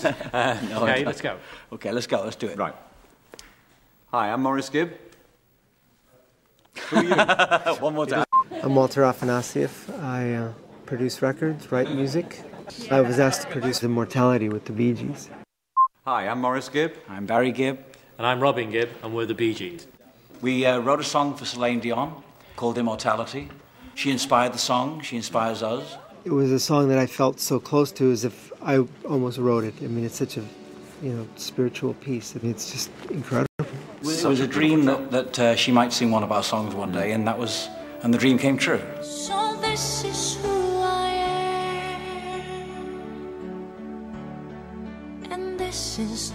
Okay, let's go. Okay, let's go. Let's do it. Right. Hi, I'm Morris Gibb. One more time. I'm Walter Afanasieff. I uh, produce records, write music. I was asked to produce Immortality with the Bee Gees. Hi, I'm Morris Gibb. I'm Barry Gibb. And I'm Robin Gibb, and we're the Bee Gees. We uh, wrote a song for Celine Dion called Immortality. She inspired the song. She inspires us. It was a song that I felt so close to as if I almost wrote it. I mean, it's such a, you know, spiritual piece. I mean, it's just incredible. It was a dream that, that uh, she might sing one of our songs one day, and that was, and the dream came true. So this is who I am, and this is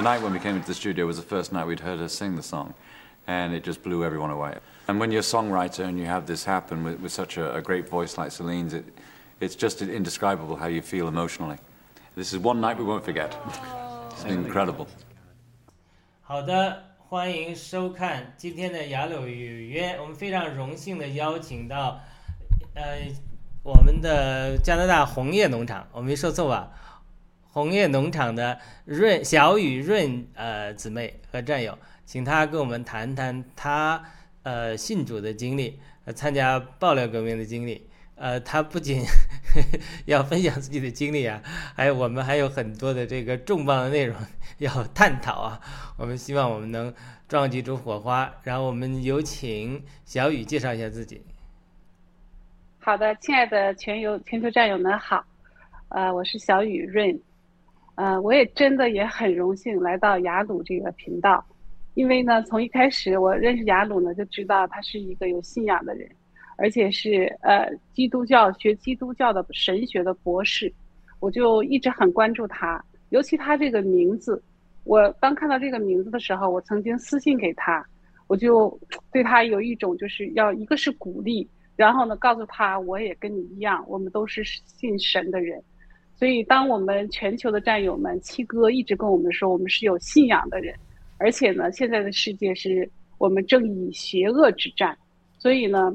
Tonight, when we came into the studio, was the first night we'd heard her sing the song, and it just blew everyone away. And when you're a songwriter and you have this happen with, with such a, a great voice like Celine's, it, it's just indescribable how you feel emotionally. This is one night we won't forget. It's been incredible. 好的，欢迎收看今天的雅鲁语约。我们非常荣幸的邀请到，呃，我们的加拿大红叶农场，我没说错吧？ 红叶农场的润小雨润呃姊妹和战友，请她跟我们谈谈她呃信主的经历，呃参加爆料革命 的经历。呃，她不仅要分享自己的经历啊，还有我们还有很多的这个重磅的内容要探讨啊。我们希望我们能撞击出火花。然后我们有请小雨介绍一下自己。好的，亲爱的全友全球战友们好，呃，我是小雨润。呃，我也真的也很荣幸来到雅鲁这个频道，因为呢，从一开始我认识雅鲁呢，就知道他是一个有信仰的人，而且是呃基督教学基督教的神学的博士，我就一直很关注他，尤其他这个名字，我当看到这个名字的时候，我曾经私信给他，我就对他有一种就是要一个是鼓励，然后呢告诉他我也跟你一样，我们都是信神的人。所以，当我们全球的战友们，七哥一直跟我们说，我们是有信仰的人，而且呢，现在的世界是我们正以邪恶之战。所以呢，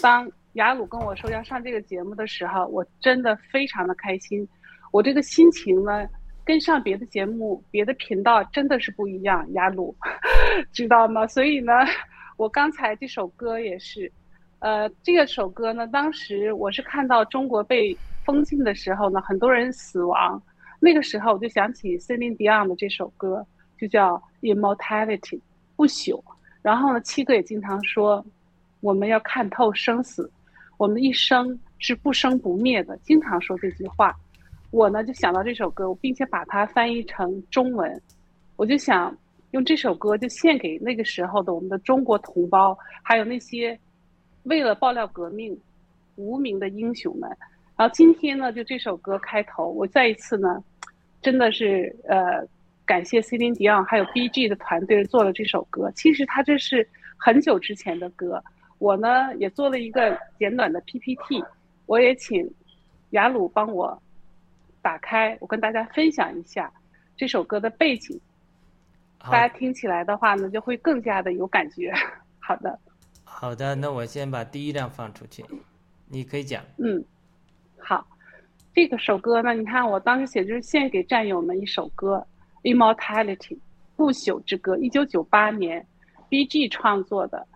当雅鲁跟我说要上这个节目的时候，我真的非常的开心。我这个心情呢，跟上别的节目、别的频道真的是不一样。雅鲁，知道吗？所以呢，我刚才这首歌也是，呃，这个首歌呢，当时我是看到中国被。封禁的时候呢，很多人死亡。那个时候我就想起 Celine Dion 的这首歌，就叫 Immortality，不朽。然后呢，七哥也经常说，我们要看透生死，我们的一生是不生不灭的，经常说这句话。我呢就想到这首歌，并且把它翻译成中文，我就想用这首歌就献给那个时候的我们的中国同胞，还有那些为了爆料革命无名的英雄们。然后今天呢，就这首歌开头，我再一次呢，真的是呃，感谢 Celine Dion 还有 B.G 的团队做了这首歌。其实它这是很久之前的歌，我呢也做了一个简短的 PPT，我也请雅鲁帮我打开，我跟大家分享一下这首歌的背景，大家听起来的话呢，就会更加的有感觉。好的，好的，那我先把第一张放出去，你可以讲。嗯。好，这个首歌呢，你看我当时写就是献给战友们一首歌，《Immortality》不朽之歌，一九九八年，B.G 创作的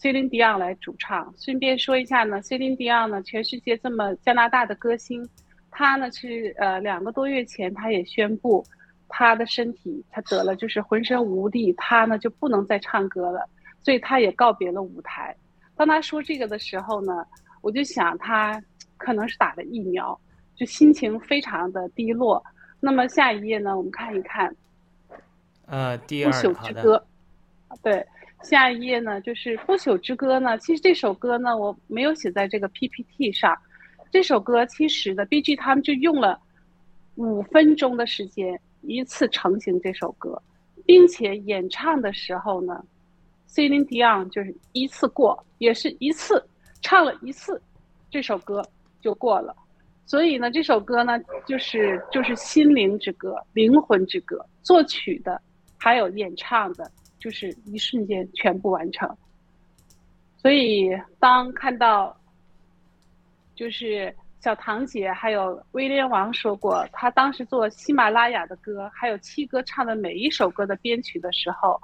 ，Celine Dion 来主唱。顺便说一下呢，Celine Dion 呢，全世界这么加拿大的歌星，他呢是呃两个多月前他也宣布，他的身体他得了就是浑身无力，他呢就不能再唱歌了，所以他也告别了舞台。当他说这个的时候呢，我就想他。可能是打了疫苗，就心情非常的低落。那么下一页呢？我们看一看，呃，第二不朽之歌。对，下一页呢，就是不朽之歌呢。其实这首歌呢，我没有写在这个 PPT 上。这首歌其实的 BG 他们就用了五分钟的时间一次成型这首歌，并且演唱的时候呢，Celine Dion 就是一次过，也是一次唱了一次这首歌。就过了，所以呢，这首歌呢，就是就是心灵之歌、灵魂之歌，作曲的，还有演唱的，就是一瞬间全部完成。所以当看到，就是小唐姐还有威廉王说过，他当时做喜马拉雅的歌，还有七哥唱的每一首歌的编曲的时候，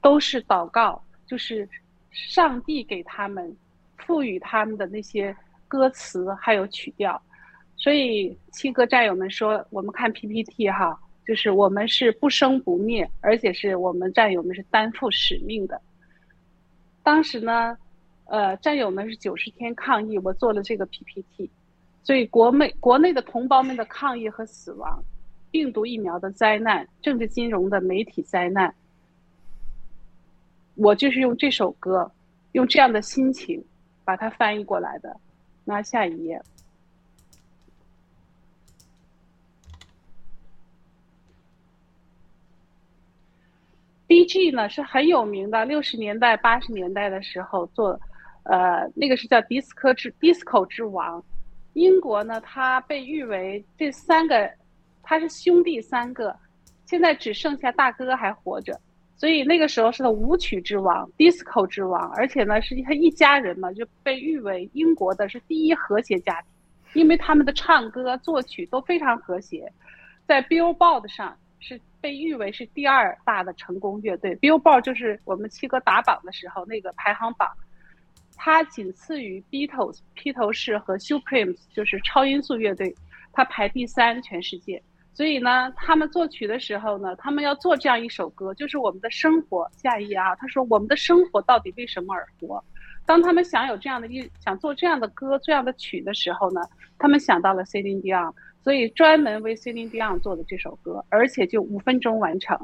都是祷告，就是上帝给他们赋予他们的那些。歌词还有曲调，所以七哥战友们说，我们看 PPT 哈，就是我们是不生不灭，而且是我们战友们是担负使命的。当时呢，呃，战友们是九十天抗疫，我做了这个 PPT，所以国内国内的同胞们的抗疫和死亡，病毒疫苗的灾难，政治金融的媒体灾难，我就是用这首歌，用这样的心情把它翻译过来的。那下一页。B.G 呢是很有名的，六十年代、八十年代的时候做，呃，那个是叫迪斯科之 disco 之王。英国呢，它被誉为这三个，他是兄弟三个，现在只剩下大哥还活着，所以那个时候是舞曲之王、disco 之王，而且呢是他一家人嘛，就被誉为英国的是第一和谐家庭，因为他们的唱歌、作曲都非常和谐，在 Billboard 上。是被誉为是第二大的成功乐队，Billboard 就是我们七哥打榜的时候那个排行榜，它仅次于 Beatles 披头士和 Supremes，就是超音速乐队，它排第三全世界。所以呢，他们作曲的时候呢，他们要做这样一首歌，就是我们的生活。下一页啊，他说我们的生活到底为什么而活？当他们想有这样的一想做这样的歌、这样的曲的时候呢，他们想到了 Celine Dion。所以专门为 Celine Dion 做的这首歌，而且就五分钟完成。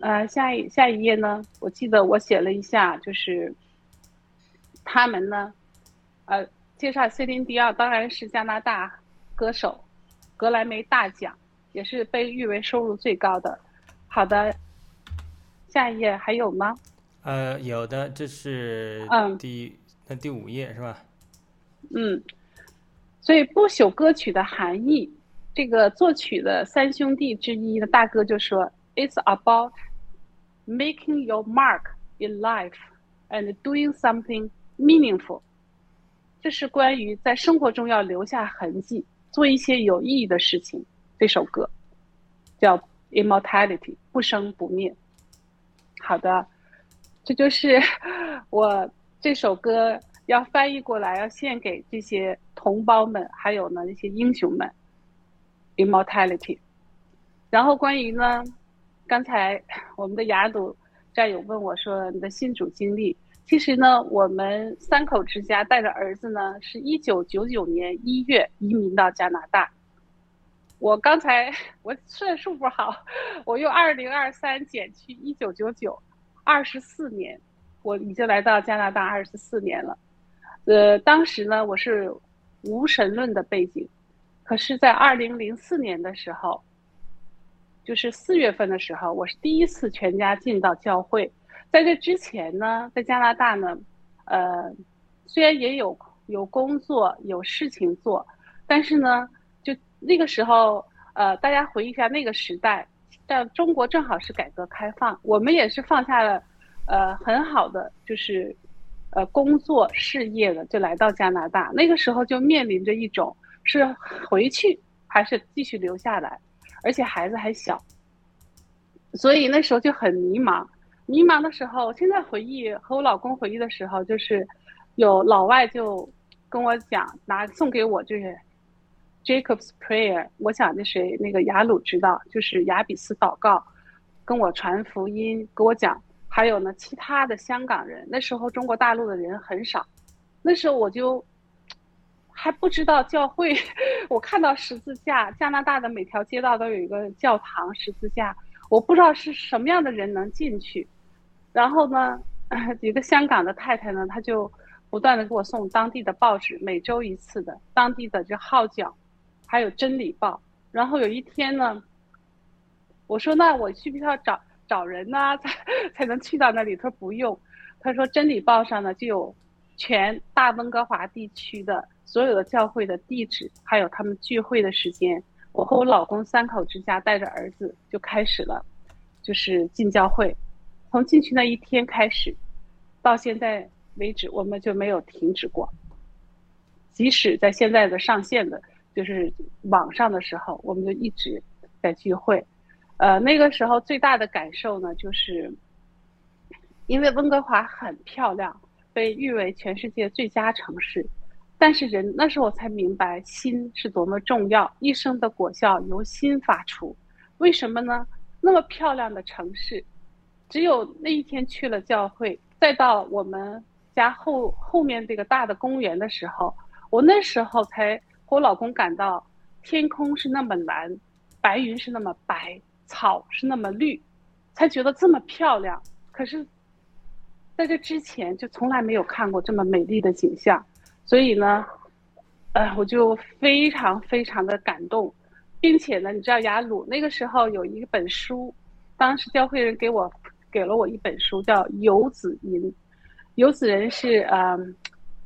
呃，下一下一页呢？我记得我写了一下，就是他们呢，呃，介绍 Celine Dion，当然是加拿大歌手，格莱美大奖，也是被誉为收入最高的。好的，下一页还有吗？呃，有的，这是嗯第那第五页是吧？嗯。所以不朽歌曲的含义，这个作曲的三兄弟之一的大哥就说：“It's about making your mark in life and doing something meaningful。”这是关于在生活中要留下痕迹，做一些有意义的事情。这首歌叫《Immortality》，不生不灭。好的，这就是 我这首歌。要翻译过来，要献给这些同胞们，还有呢那些英雄们，immortality。然后关于呢，刚才我们的雅鲁战友问我说你的新主经历，其实呢，我们三口之家带着儿子呢，是一九九九年一月移民到加拿大。我刚才我算数不好，我用二零二三减去一九九九，二十四年，我已经来到加拿大二十四年了。呃，当时呢，我是无神论的背景，可是，在二零零四年的时候，就是四月份的时候，我是第一次全家进到教会。在这之前呢，在加拿大呢，呃，虽然也有有工作有事情做，但是呢，就那个时候，呃，大家回忆一下那个时代，在中国正好是改革开放，我们也是放下了，呃，很好的就是。呃，工作事业的就来到加拿大，那个时候就面临着一种是回去还是继续留下来，而且孩子还小，所以那时候就很迷茫。迷茫的时候，现在回忆和我老公回忆的时候，就是有老外就跟我讲，拿送给我就是 Jacob's Prayer，我想那谁那个雅鲁知道，就是雅比斯祷告，跟我传福音，给我讲。还有呢，其他的香港人，那时候中国大陆的人很少，那时候我就还不知道教会，我看到十字架，加拿大的每条街道都有一个教堂十字架，我不知道是什么样的人能进去。然后呢，一个香港的太太呢，她就不断的给我送当地的报纸，每周一次的当地的就号角，还有真理报。然后有一天呢，我说那我需不需要找？找人呢，才才能去到那里。他说不用，他说《真理报》上呢就有全大温哥华地区的所有的教会的地址，还有他们聚会的时间。我和我老公三口之家带着儿子就开始了，就是进教会。从进去那一天开始，到现在为止，我们就没有停止过。即使在现在的上线的，就是网上的时候，我们就一直在聚会。呃，那个时候最大的感受呢，就是因为温哥华很漂亮，被誉为全世界最佳城市。但是人那时候我才明白，心是多么重要，一生的果效由心发出。为什么呢？那么漂亮的城市，只有那一天去了教会，再到我们家后后面这个大的公园的时候，我那时候才和我老公感到天空是那么蓝，白云是那么白，草是那么绿，才觉得这么漂亮。可是，在这之前就从来没有看过这么美丽的景象，所以呢，呃，我就非常非常的感动，并且呢，你知道雅鲁那个时候有一本书，当时教会人给我给了我一本书，叫《游子吟》。游子人是呃，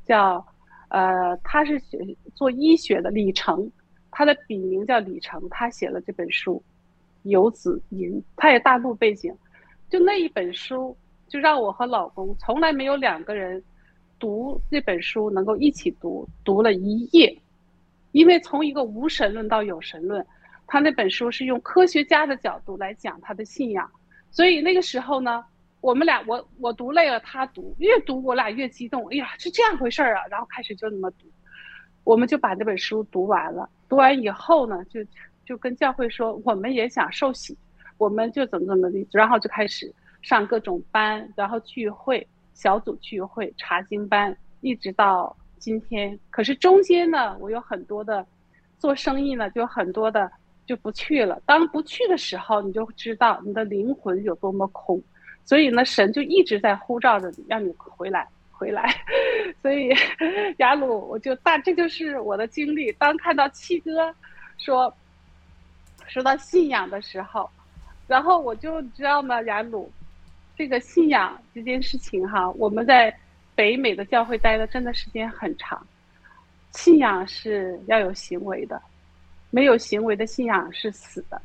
叫呃，他是学做医学的李成，他的笔名叫李成，他写了这本书《游子吟》，他也大陆背景，就那一本书，就让我和老公从来没有两个人读这本书能够一起读，读了一夜，因为从一个无神论到有神论，他那本书是用科学家的角度来讲他的信仰，所以那个时候呢。我们俩，我我读累了，他读，越读我俩越激动。哎呀，是这样回事儿啊！然后开始就那么读，我们就把那本书读完了。读完以后呢，就就跟教会说，我们也想受洗，我们就怎么怎么的，然后就开始上各种班，然后聚会、小组聚会、查经班，一直到今天。可是中间呢，我有很多的做生意呢，就很多的就不去了。当不去的时候，你就知道你的灵魂有多么空。所以呢，神就一直在呼召着你，让你回来，回来。所以，雅鲁，我就大，这就是我的经历。当看到七哥说说到信仰的时候，然后我就知道呢，雅鲁，这个信仰这件事情哈，我们在北美的教会待的真的时间很长。信仰是要有行为的，没有行为的信仰是死的。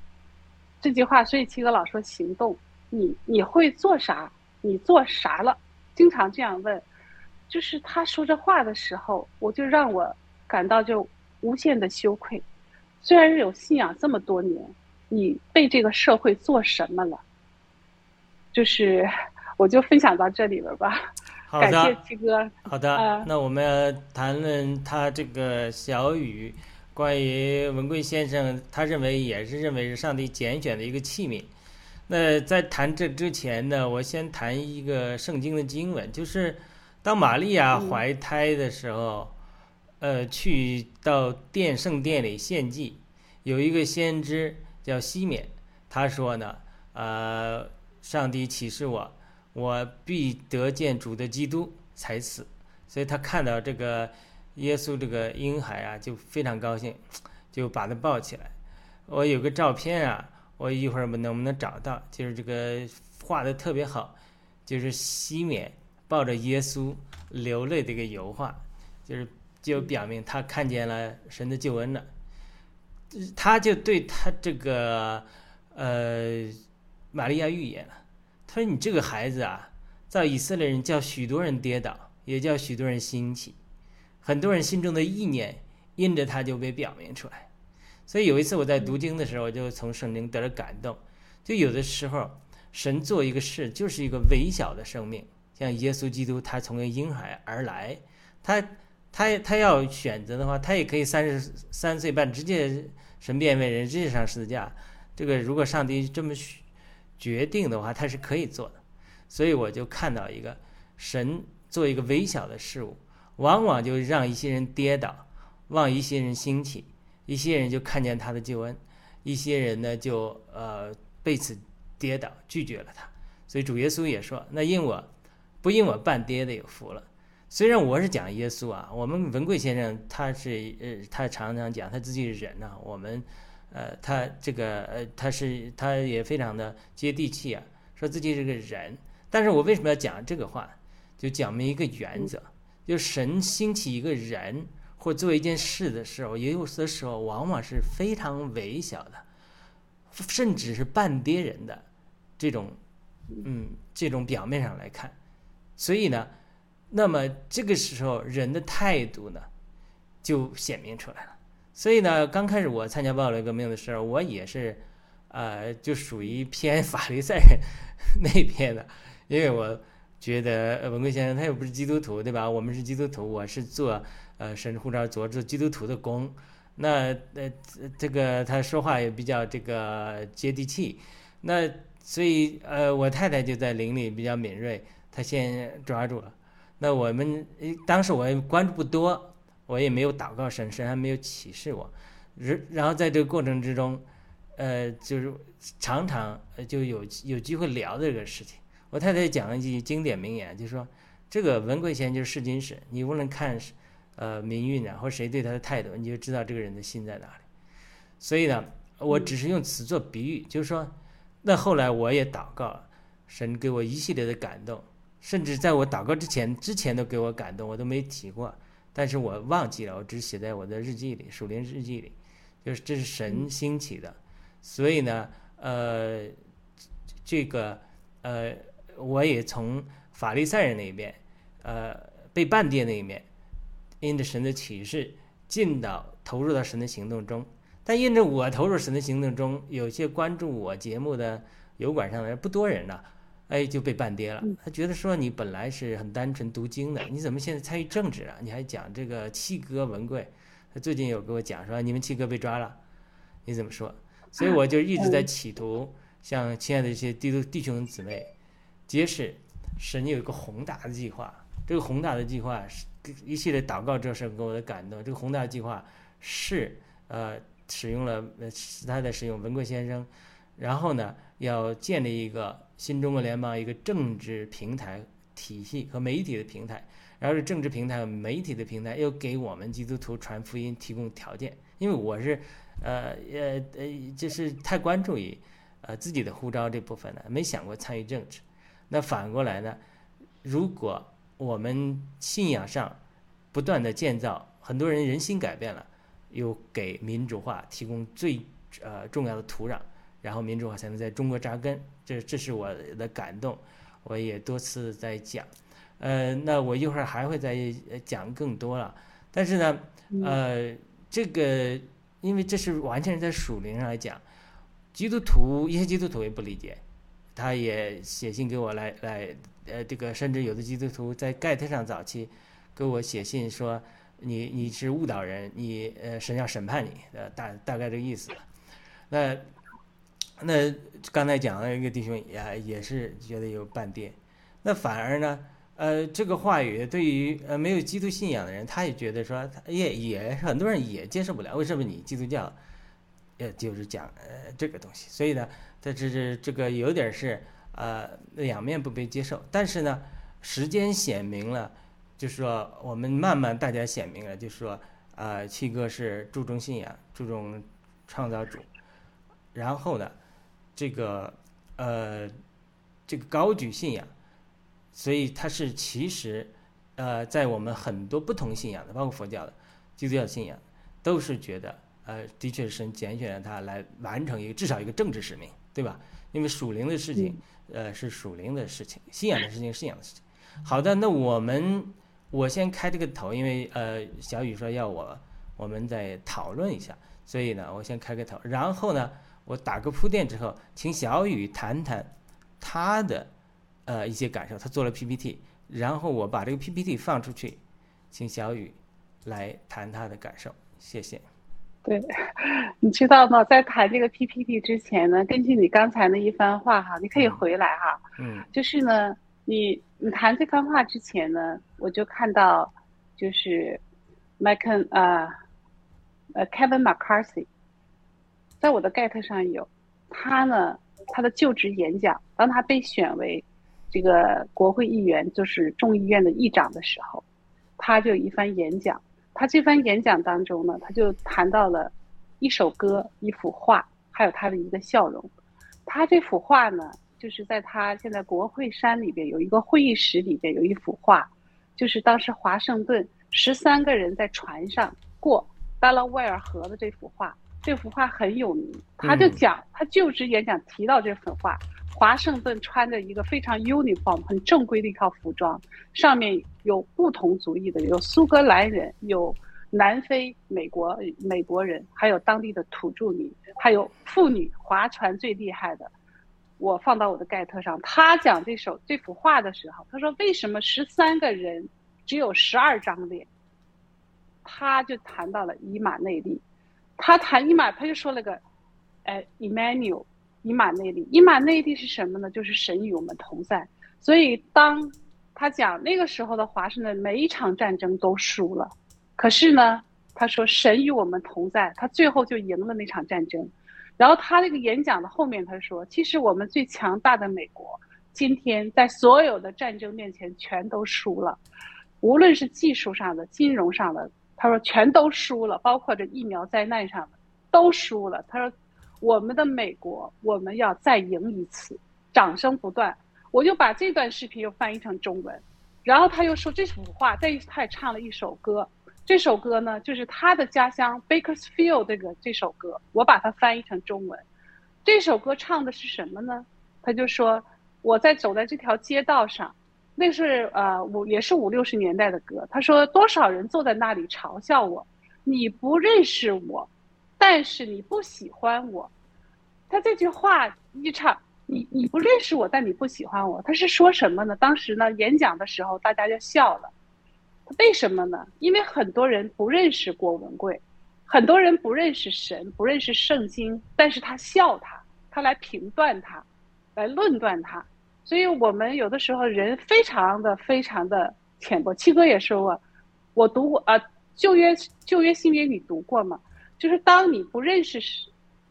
这句话，所以七哥老说行动。你你会做啥？你做啥了？经常这样问，就是他说这话的时候，我就让我感到就无限的羞愧。虽然有信仰这么多年，你被这个社会做什么了？就是我就分享到这里了吧。好的，感谢七哥。好的，那我们谈论他这个小雨，关于文贵先生，他认为也是认为是上帝拣选的一个器皿。那在谈这之前呢，我先谈一个圣经的经文，就是当玛利亚怀胎的时候，呃，去到殿圣殿里献祭，有一个先知叫西缅，他说呢，呃，上帝启示我，我必得见主的基督才死，所以他看到这个耶稣这个婴孩啊，就非常高兴，就把他抱起来。我有个照片啊。我一会儿能不能找到？就是这个画的特别好，就是西缅抱着耶稣流泪的一个油画，就是就表明他看见了神的救恩了。他就对他这个呃玛利亚预言了，他说：“你这个孩子啊，在以色列人叫许多人跌倒，也叫许多人兴起，很多人心中的意念因着他就被表明出来。”所以有一次我在读经的时候，我就从圣经得了感动。就有的时候，神做一个事，就是一个微小的生命，像耶稣基督，他从一个婴孩而来，他他他要选择的话，他也可以三十三岁半直接神变为人，直接上十字架。这个如果上帝这么决定的话，他是可以做的。所以我就看到一个神做一个微小的事物，往往就让一些人跌倒，望一些人兴起。一些人就看见他的救恩，一些人呢就呃被此跌倒，拒绝了他。所以主耶稣也说：“那因我不因我半跌的有福了。”虽然我是讲耶稣啊，我们文贵先生他是呃他常常讲他自己是人呐，我们呃他这个呃他是他也非常的接地气啊，说自己是个人。但是我为什么要讲这个话？就讲明一个原则，就神兴起一个人。或做一件事的时候，也有的时候往往是非常微小的，甚至是半跌人的这种，嗯，这种表面上来看，所以呢，那么这个时候人的态度呢，就显明出来了。所以呢，刚开始我参加暴乱革命的时候，我也是，呃，就属于偏法利赛人那边的，因为我觉得文贵先生他又不是基督徒，对吧？我们是基督徒，我是做。呃，神护照做做基督徒的工，那呃这个他说话也比较这个接地气，那所以呃我太太就在灵里比较敏锐，她先抓住了，那我们当时我也关注不多，我也没有祷告神，神还没有启示我。然然后在这个过程之中，呃，就是常常就有有机会聊这个事情。我太太讲了一句经典名言，就说这个文贵贤就是试金石，你无论看呃民运啊，或谁对他的态度，你就知道这个人的心在哪里。所以呢，我只是用此做比喻，就是说，那后来我也祷告，神给我一系列的感动，甚至在我祷告之前，之前都给我感动，我都没提过，但是我忘记了，我只写在我的日记里，属灵日记里，就是这是神兴起的，所以呢，呃，这个呃，我也从法利赛人那边，呃，被半跌那一面，因着神的启示，进到投入到神的行动中。但因着我投入神的行动中，有些关注我节目的油管上的人不多人呢，哎，就被半跌了。他觉得说你本来是很单纯读经的，你怎么现在参与政治了？你还讲这个七哥文贵？他最近有跟我讲说你们七哥被抓了，你怎么说？所以我就一直在企图向亲爱的这些弟兄弟兄姊妹揭示，神有一个宏大的计划。这个宏大的计划是一系列祷告这事给我的感动。这个宏大的计划是呃。使用了呃，他在使用文贵先生，然后呢，要建立一个新中国联邦一个政治平台体系和媒体的平台，然后是政治平台和媒体的平台又给我们基督徒传福音提供条件。因为我是，呃呃呃，就是太关注于呃自己的护照这部分了，没想过参与政治。那反过来呢，如果我们信仰上不断的建造，很多人人心改变了。又给民主化提供最呃重要的土壤，然后民主化才能在中国扎根。这这是我的感动，我也多次在讲。呃，那我一会儿还会再讲更多了。但是呢，呃，这个因为这是完全是在属灵上来讲，基督徒一些基督徒也不理解，他也写信给我来来呃这个，甚至有的基督徒在盖特上早期给我写信说。你你是误导人，你呃神要审判你，呃大大概这个意思。那那刚才讲了一个弟兄也也是觉得有半点，那反而呢，呃这个话语对于呃没有基督信仰的人，他也觉得说，也也很多人也接受不了。为什么你基督教，呃就是讲呃这个东西？所以呢，这这这这个有点是呃两面不被接受。但是呢，时间显明了。就是说，我们慢慢大家显明了，就是说，啊，七哥是注重信仰，注重创造主，然后呢，这个呃，这个高举信仰，所以它是其实呃，在我们很多不同信仰的，包括佛教的、基督教信仰，都是觉得呃，的确是神拣选了他来完成一个至少一个政治使命，对吧？因为属灵的事情，呃，是属灵的事情，信仰的事情信仰的事情。好的，那我们。我先开这个头，因为呃，小雨说要我，我们再讨论一下，所以呢，我先开个头，然后呢，我打个铺垫之后，请小雨谈谈他的呃一些感受，他做了 PPT，然后我把这个 PPT 放出去，请小雨来谈他的感受，谢谢。对，你知道吗？在谈这个 PPT 之前呢，根据你刚才那一番话哈，你可以回来哈，嗯，就是呢。你你谈这番话之前呢，我就看到，就是麦肯呃呃 Kevin McCarthy，在我的 get 上有他呢，他的就职演讲，当他被选为这个国会议员，就是众议院的议长的时候，他就一番演讲。他这番演讲当中呢，他就谈到了一首歌、一幅画，还有他的一个笑容。他这幅画呢。就是在他现在国会山里边有一个会议室里边有一幅画，就是当时华盛顿十三个人在船上过达拉维尔河的这幅画。这幅画很有名，他就讲他就职演讲提到这幅画，华盛顿穿着一个非常 uniform 很正规的一套服装，上面有不同族裔的，有苏格兰人，有南非美国美国人，还有当地的土著民，还有妇女划船最厉害的。我放到我的盖特上，他讲这首这幅画的时候，他说：“为什么十三个人只有十二张脸？”他就谈到了以马内利，他谈以马，他就说了个，哎，Emmanuel，以马内利，以马内利是什么呢？就是神与我们同在。所以当他讲那个时候的华盛顿每一场战争都输了，可是呢，他说神与我们同在，他最后就赢了那场战争。然后他那个演讲的后面他说，其实我们最强大的美国，今天在所有的战争面前全都输了，无论是技术上的、金融上的，他说全都输了，包括这疫苗灾难上的都输了。他说我们的美国，我们要再赢一次，掌声不断。我就把这段视频又翻译成中文，然后他又说这幅画，再他也唱了一首歌，这首歌呢就是他的家乡 Bakersfield 这个这首歌，我把它翻译成中文。这首歌唱的是什么呢？他就说我在走在这条街道上，那是呃五也是五六十年代的歌。他说多少人坐在那里嘲笑我，你不认识我，但是你不喜欢我。他这句话一唱。你你不认识我，但你不喜欢我，他是说什么呢？当时呢，演讲的时候大家就笑了，为什么呢？因为很多人不认识郭文贵，很多人不认识神，不认识圣经，但是他笑他，他来评断他，来论断他，所以我们有的时候人非常的非常的浅薄。七哥也说过，我读过啊，旧约旧约新约你读过吗？就是当你不认识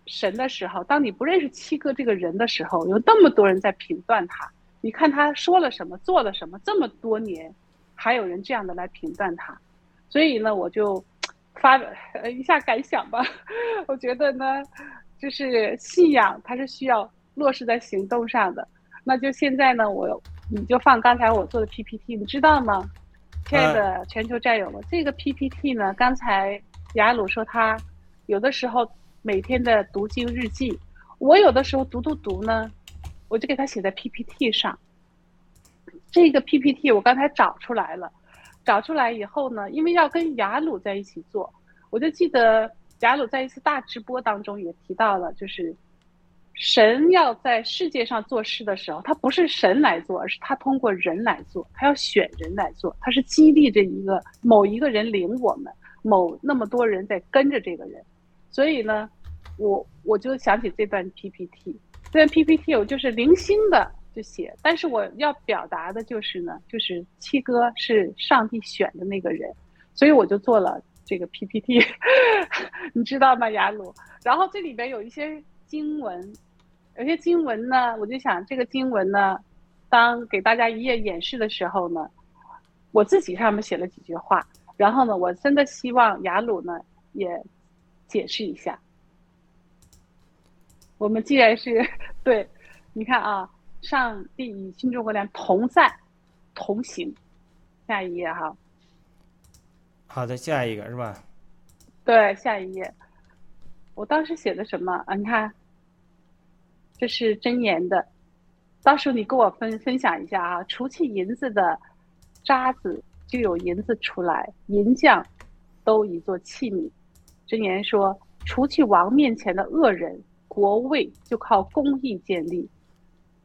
神的时候，当你不认识七哥这个人的时候，有那么多人在评断他。你看他说了什么，做了什么，这么多年，还有人这样的来评断他。所以呢，我就发一下感想吧。我觉得呢，就是信仰它是需要落实在行动上的。那就现在呢，我你就放刚才我做的 PPT，你知道吗？亲爱的全球战友们，这个 PPT 呢，刚才雅鲁说他有的时候。每天的读经日记，我有的时候读读读呢，我就给他写在 PPT 上。这个 PPT 我刚才找出来了，找出来以后呢，因为要跟雅鲁在一起做，我就记得雅鲁在一次大直播当中也提到了，就是神要在世界上做事的时候，他不是神来做，而是他通过人来做，他要选人来做，他是激励着一个某一个人领我们，某那么多人在跟着这个人。所以呢，我我就想起这段 PPT，这段 PPT 我就是零星的就写，但是我要表达的就是呢，就是七哥是上帝选的那个人，所以我就做了这个 PPT，你知道吗，雅鲁？然后这里边有一些经文，有些经文呢，我就想这个经文呢，当给大家一页演示的时候呢，我自己上面写了几句话，然后呢，我真的希望雅鲁呢也。解释一下，我们既然是 对，你看啊，上帝与新中国联同在同行，下一页哈。好的，下一个是吧？对，下一页。我当时写的什么啊？你看，这是真言的，到时候你跟我分分享一下啊。除去银子的渣子，就有银子出来；银匠都以做器皿。箴言说：“除去王面前的恶人，国位就靠公义建立。”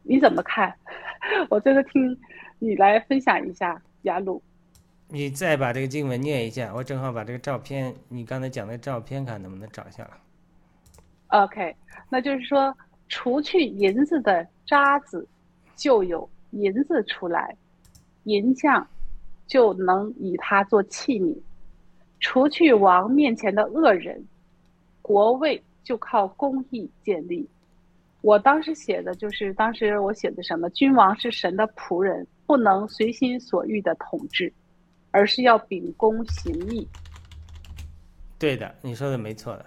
你怎么看？我这个听你来分享一下，雅鲁。你再把这个经文念一下，我正好把这个照片，你刚才讲的照片，看能不能找下来。OK，那就是说，除去银子的渣子，就有银子出来，银匠就能以它做器皿。除去王面前的恶人，国位就靠公义建立。我当时写的就是，当时我写的什么？君王是神的仆人，不能随心所欲的统治，而是要秉公行义。对的，你说的没错的。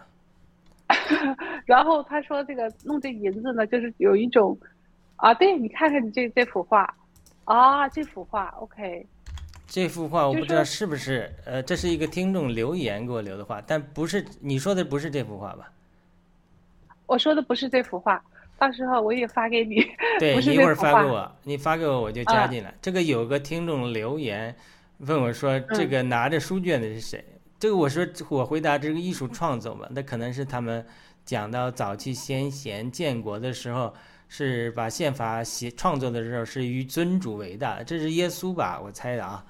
然后他说：“这个弄这银子呢，就是有一种啊，对你看看你这这幅画啊，这幅画 OK。”这幅画我不知道是不是，呃，这是一个听众留言给我留的画，但不是你说的不是这幅画吧？我说的不是这幅画，到时候我也发给你。对，你一会儿发给我，你发给我我就加进来。这个有个听众留言问我说：“这个拿着书卷的是谁？”这个我说我回答这个艺术创作嘛，那可能是他们讲到早期先贤建国的时候。是把宪法写创作的时候是以尊主为大，这是耶稣吧？我猜的啊。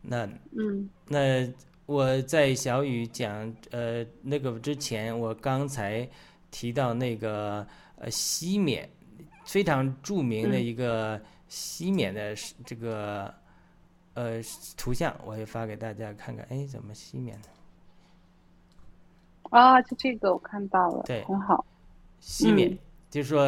那嗯，那我在小雨讲呃那个之前，我刚才提到那个呃西缅非常著名的一个西缅的这个呃图像，我也发给大家看看。哎，怎么西缅呢？啊，就这个我看到了，对很好。熄灭，嗯就是说，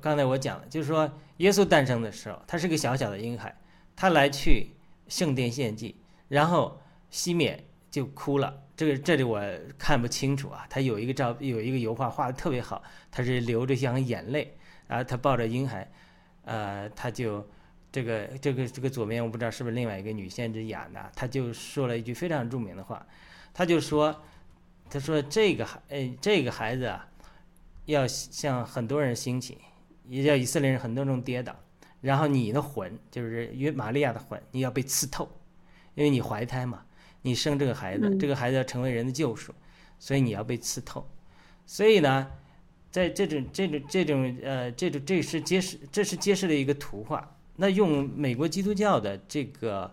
刚才我讲了，就是说，耶稣诞生的时候，他是个小小的婴孩，他来去圣殿献祭，然后熄灭就哭了。这个这里我看不清楚啊，他有一个照，有一个油画画的特别好，他是流着像眼泪，然后他抱着婴孩，呃，他就这个这个这个左边我不知道是不是另外一个女先知雅娜，她就说了一句非常著名的话，他就说，他说这个孩，呃，这个孩子啊。要向很多人兴起，也叫以色列人很多种跌倒，然后你的魂就是约玛利亚的魂，你要被刺透，因为你怀胎嘛，你生这个孩子，嗯这个孩子要成为人的救赎，所以你要被刺透。所以呢，在这种这种这种呃这种这是揭示这是揭示的一个图画。那用美国基督教的这个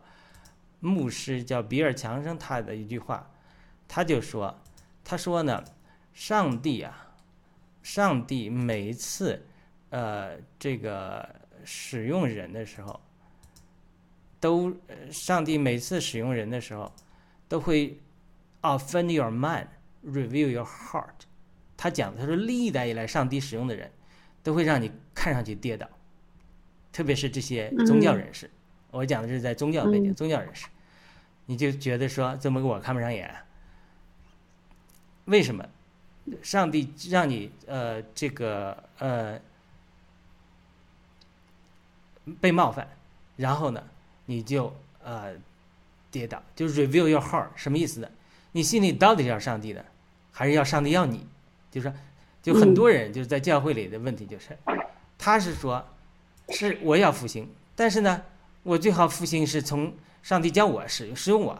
牧师叫比尔强生他的一句话，他就说，他说呢，上帝啊。上帝每一次，呃，这个使用人的时候，都，呃上帝每次使用人的时候，都会 offend your mind, reveal your heart。他讲，他说历代以来上帝使用的人，都会让你看上去跌倒，特别是这些宗教人士。我讲的是在宗教背景，嗯宗教人士，你就觉得说怎么给我看不上眼？为什么？上帝让你呃这个呃被冒犯，然后呢你就呃跌倒，就 reveal your heart 什么意思呢？你心里到底是要上帝的，还是要上帝要你？就是说，就很多人就是在教会里的问题就是，他是说，是我要复兴，但是呢，我最好复兴是从上帝教我使用使用我，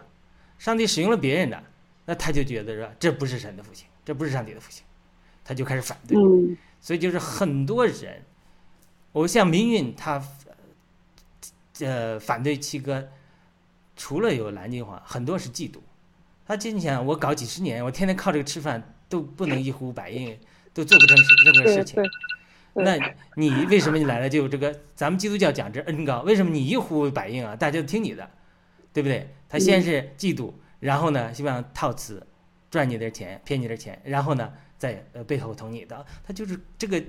上帝使用了别人的，那他就觉得说这不是神的复兴，这不是上帝的复兴，他就开始反对。嗯所以就是很多人，我像民运他，呃，反对七哥，除了有蓝金华，很多是嫉妒。他心想，我搞几十年，我天天靠这个吃饭，都不能一呼百应，都做不成事任何事情。那你为什么你来了就有这个？咱们基督教讲这恩高，为什么你一呼百应啊？大家都听你的，对不对？他先是嫉妒，然后呢，希望套词，赚你点钱，骗你点钱，然后呢，在呃背后捅你的。他就是这个，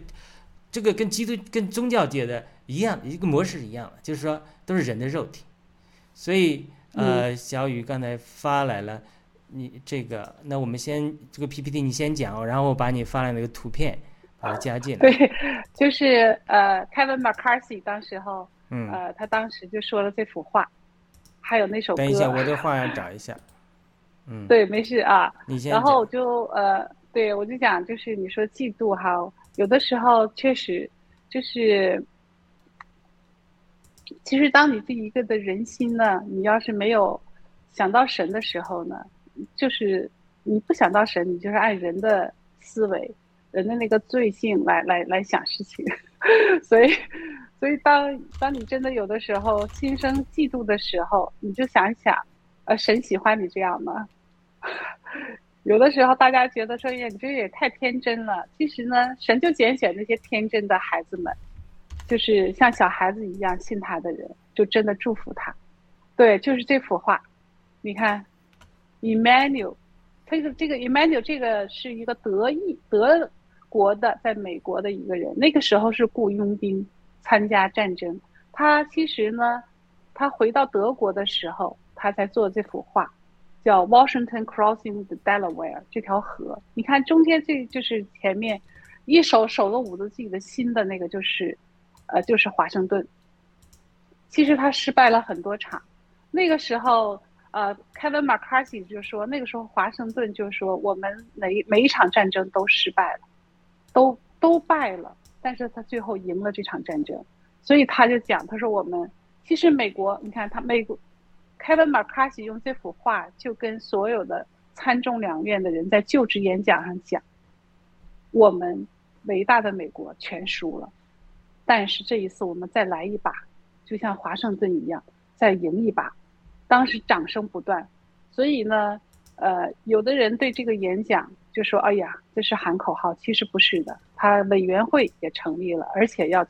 这个跟基督跟宗教界的一样，一个模式一样的，就是说都是人的肉体。所以呃，小雨刚才发来了。你这个，那我们先这个 PPT 你先讲，然后我把你发来那个图片把它加进来。对，就是呃，Kevin McCarthy 当时候，嗯，呃，他当时就说了这幅画，还有那首歌。等一下，我这画要找一下。嗯，对，没事啊。你先然后我。就呃，对我就讲，就是你说嫉妒哈，有的时候确实就是，其实当你这一个的人心呢，你要是没有想到神的时候呢，就是你不想到神，你就是按人的思维、人的那个罪性来来来想事情，所以，所以当当你真的有的时候心生嫉妒的时候，你就想一想，呃，神喜欢你这样吗？有的时候大家觉得说，呀，你这也太天真了。其实呢，神就拣选那些天真的孩子们，就是像小孩子一样信他的人，就真的祝福他。对，就是这幅画，你看，Emmanuel，这个这个 Emmanuel 这个是一个德意德国的，在美国的一个人，那个时候是雇佣兵参加战争。他其实呢，他回到德国的时候，他才做这幅画。叫 Washington Crossing the Delaware 这条河，你看中间这就是前面一手手都捂着自己的心的那个就是，呃，就是华盛顿。其实他失败了很多场，那个时候，呃，Kevin McCarthy 就说，那个时候华盛顿就说我们每每一场战争都失败了，都都败了，但是他最后赢了这场战争，所以他就讲，他说我们其实美国，你看他美国。Kevin McCarthy 用这幅画就跟所有的参众两院的人在就职演讲上讲：“我们伟大的美国全输了，但是这一次我们再来一把，就像华盛顿一样，再赢一把。”当时掌声不断。所以呢，呃，有的人对这个演讲就说：“哎呀，这是喊口号。”其实不是的，他委员会也成立了，而且要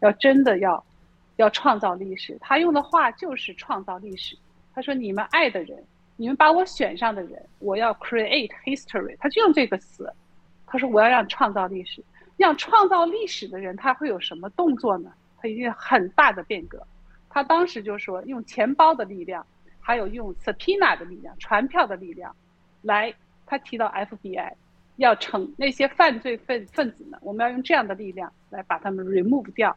要真的要要创造历史。他用的话就是创造历史。他说：“你们爱的人，你们把我选上的人，我要 create history。”他就用这个词。他说：“我要让创造历史，让创造历史的人，他会有什么动作呢？他一定很大的变革。他当时就说，用钱包的力量，还有用 subpoena 的力量，传票的力量，来。他提到 FBI 要惩那些犯罪分分子呢，我们要用这样的力量来把他们 remove 掉。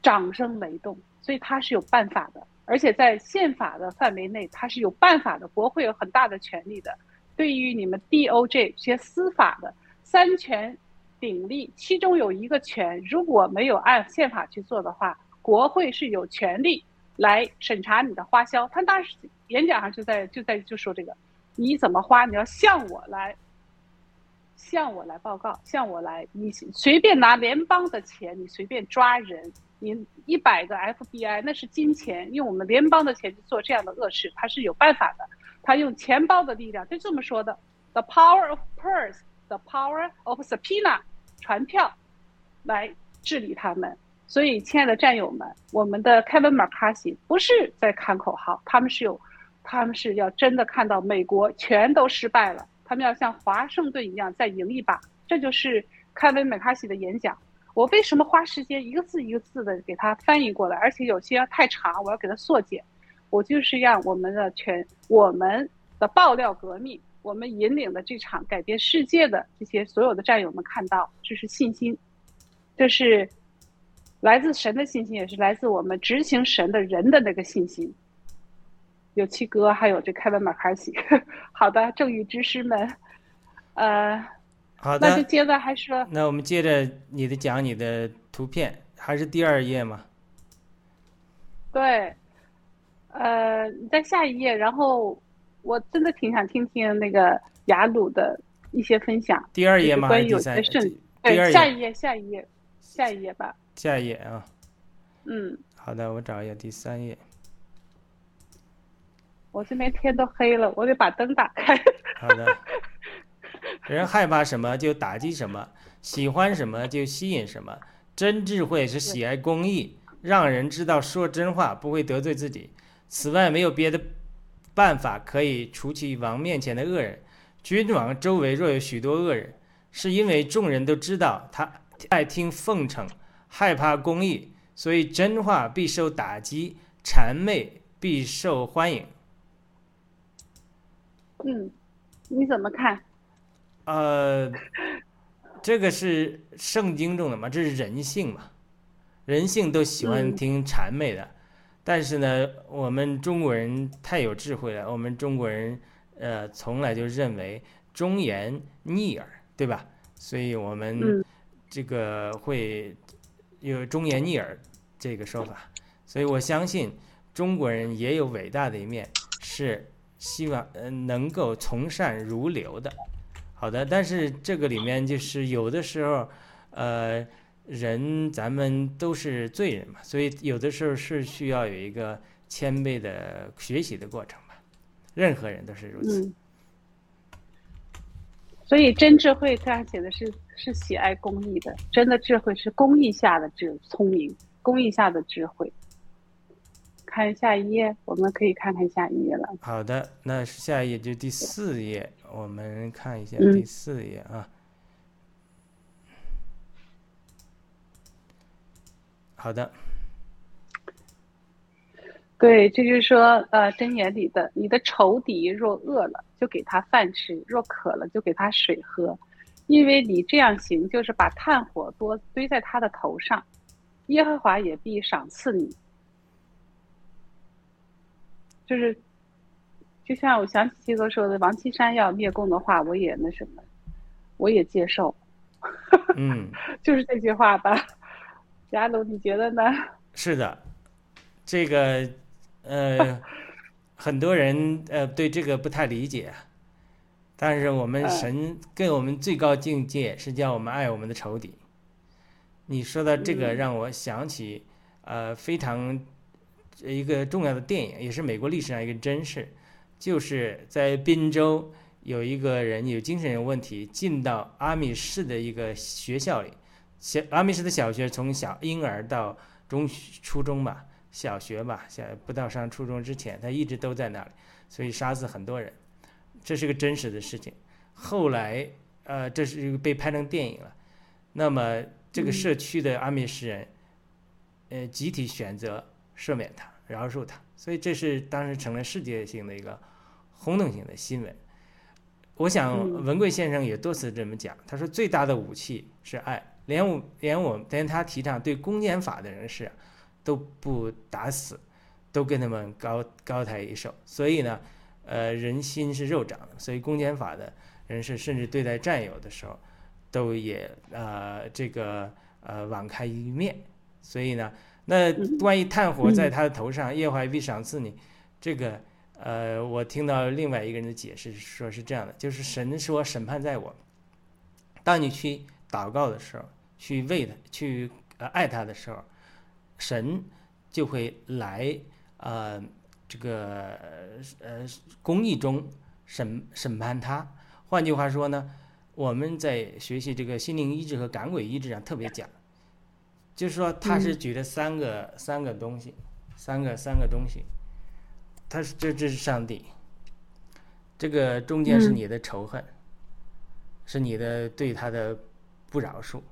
掌声雷动，所以他是有办法的，而且在宪法的范围内，它是有办法的。国会有很大的权利的。对于你们 DOJ 这些司法的三权鼎立，其中有一个权，如果没有按宪法去做的话，国会是有权利来审查你的花销。他当时演讲上就在就在就说这个，你怎么花，你要向我来，向我来报告，向我来，你随便拿联邦的钱，你随便抓人，你一百个 FBI 那是金钱，用我们联邦的钱去做这样的恶事，他是有办法的。他用钱包的力量，就这么说的：“The power of purse, the power of subpoena，传票，来治理他们。”所以，亲爱的战友们，我们的 Kevin McCarthy 不是在喊口号，他们是有，他们是要真的看到美国全都失败了，他们要像华盛顿一样再赢一把。这就是 Kevin McCarthy 的演讲。我为什么花时间一个字一个字的给他翻译过来，而且有些太长，我要给他缩减。我就是让我们的全我们的爆料革命，我们引领的这场改变世界的这些所有的战友们看到，这是信心，这是来自神的信心，也是来自我们执行神的人的那个信心。有七哥，还有这凯文马卡西，好的，正义之师们，呃，好的，那就接着还说，那我们接着你的讲你的图片，还是第二页吗？对。呃，你在下一页，然后我真的挺想听听那个雅鲁的一些分享。第二页吗？关于有些圣，对，下一页，下一页，下一页吧。下一页啊。嗯。好的，我找一下第三页。我这边天都黑了，我得把灯打开。好的。人害怕什么就打击什么，喜欢什么就吸引什么。真智慧是喜爱公义，让人知道说真话不会得罪自己。此外，没有别的办法可以除去王面前的恶人。君王周围若有许多恶人，是因为众人都知道他爱听奉承，害怕公义，所以真话必受打击，谄媚必受欢迎。嗯，你怎么看？呃，这个是圣经中的嘛？这是人性嘛？人性都喜欢听谄媚的。但是呢，我们中国人太有智慧了。我们中国人，呃，从来就认为忠言逆耳，对吧？所以我们这个会有忠言逆耳这个说法。所以我相信中国人也有伟大的一面，是希望呃能够从善如流的。好的，但是这个里面就是有的时候，呃。人，咱们都是罪人嘛，所以有的时候是需要有一个谦卑的学习的过程吧。任何人都是如此。所以真智慧，他写的是是喜爱公益的，真的智慧是公益下的智聪明，公益下的智慧。看下一页，我们可以看看下一页了。好的，那下一页就第四页，我们看一下第四页啊。好的，对，这就是说，呃，箴言里的，你的仇敌若饿了，就给他饭吃；若渴了，就给他水喝，因为你这样行，就是把炭火多堆在他的头上，耶和华也必赏赐你。就是，就像我想起七哥说的，王岐山要灭共的话，我也那什么，我也接受。嗯，就是这句话吧。亚鲁，你觉得呢？是的，这个呃，很多人呃对这个不太理解，但是我们神给我们最高境界是叫我们爱我们的仇敌。你说的这个让我想起呃非常一个重要的电影，也是美国历史上一个真事，就是在滨州有一个人有精神有问题，进到阿米市的一个学校里。小阿米市的小学从小婴儿到中初中吧，小学吧，小不到上初中之前，他一直都在那里，所以杀死很多人，这是个真实的事情。后来，呃，这是被拍成电影了，那么这个社区的阿米什人，呃，集体选择赦免他，饶恕他，所以这是当时成了世界性的一个轰动性的新闻。我想文贵先生也多次这么讲，他说最大的武器是爱。连我连我连他提倡对公检法的人士都不打死，都跟他们高高抬一手。所以呢，呃，人心是肉长的，所以公检法的人士甚至对待战友的时候，都也呃这个呃网开一面。所以呢，那万一炭火在他的头上，耶和华必赏赐你。这个呃，我听到另外一个人的解释说是这样的，就是神说审判在我，当你去祷告的时候。去为他去呃爱他的时候，神就会来呃这个呃公义中审审判他。换句话说呢，我们在学习这个心灵医治和感鬼医治上特别讲，就是说他是举了三个三个东西，三个三个东西，他是这这是上帝，这个中间是你的仇恨，是你的对他的不饶恕。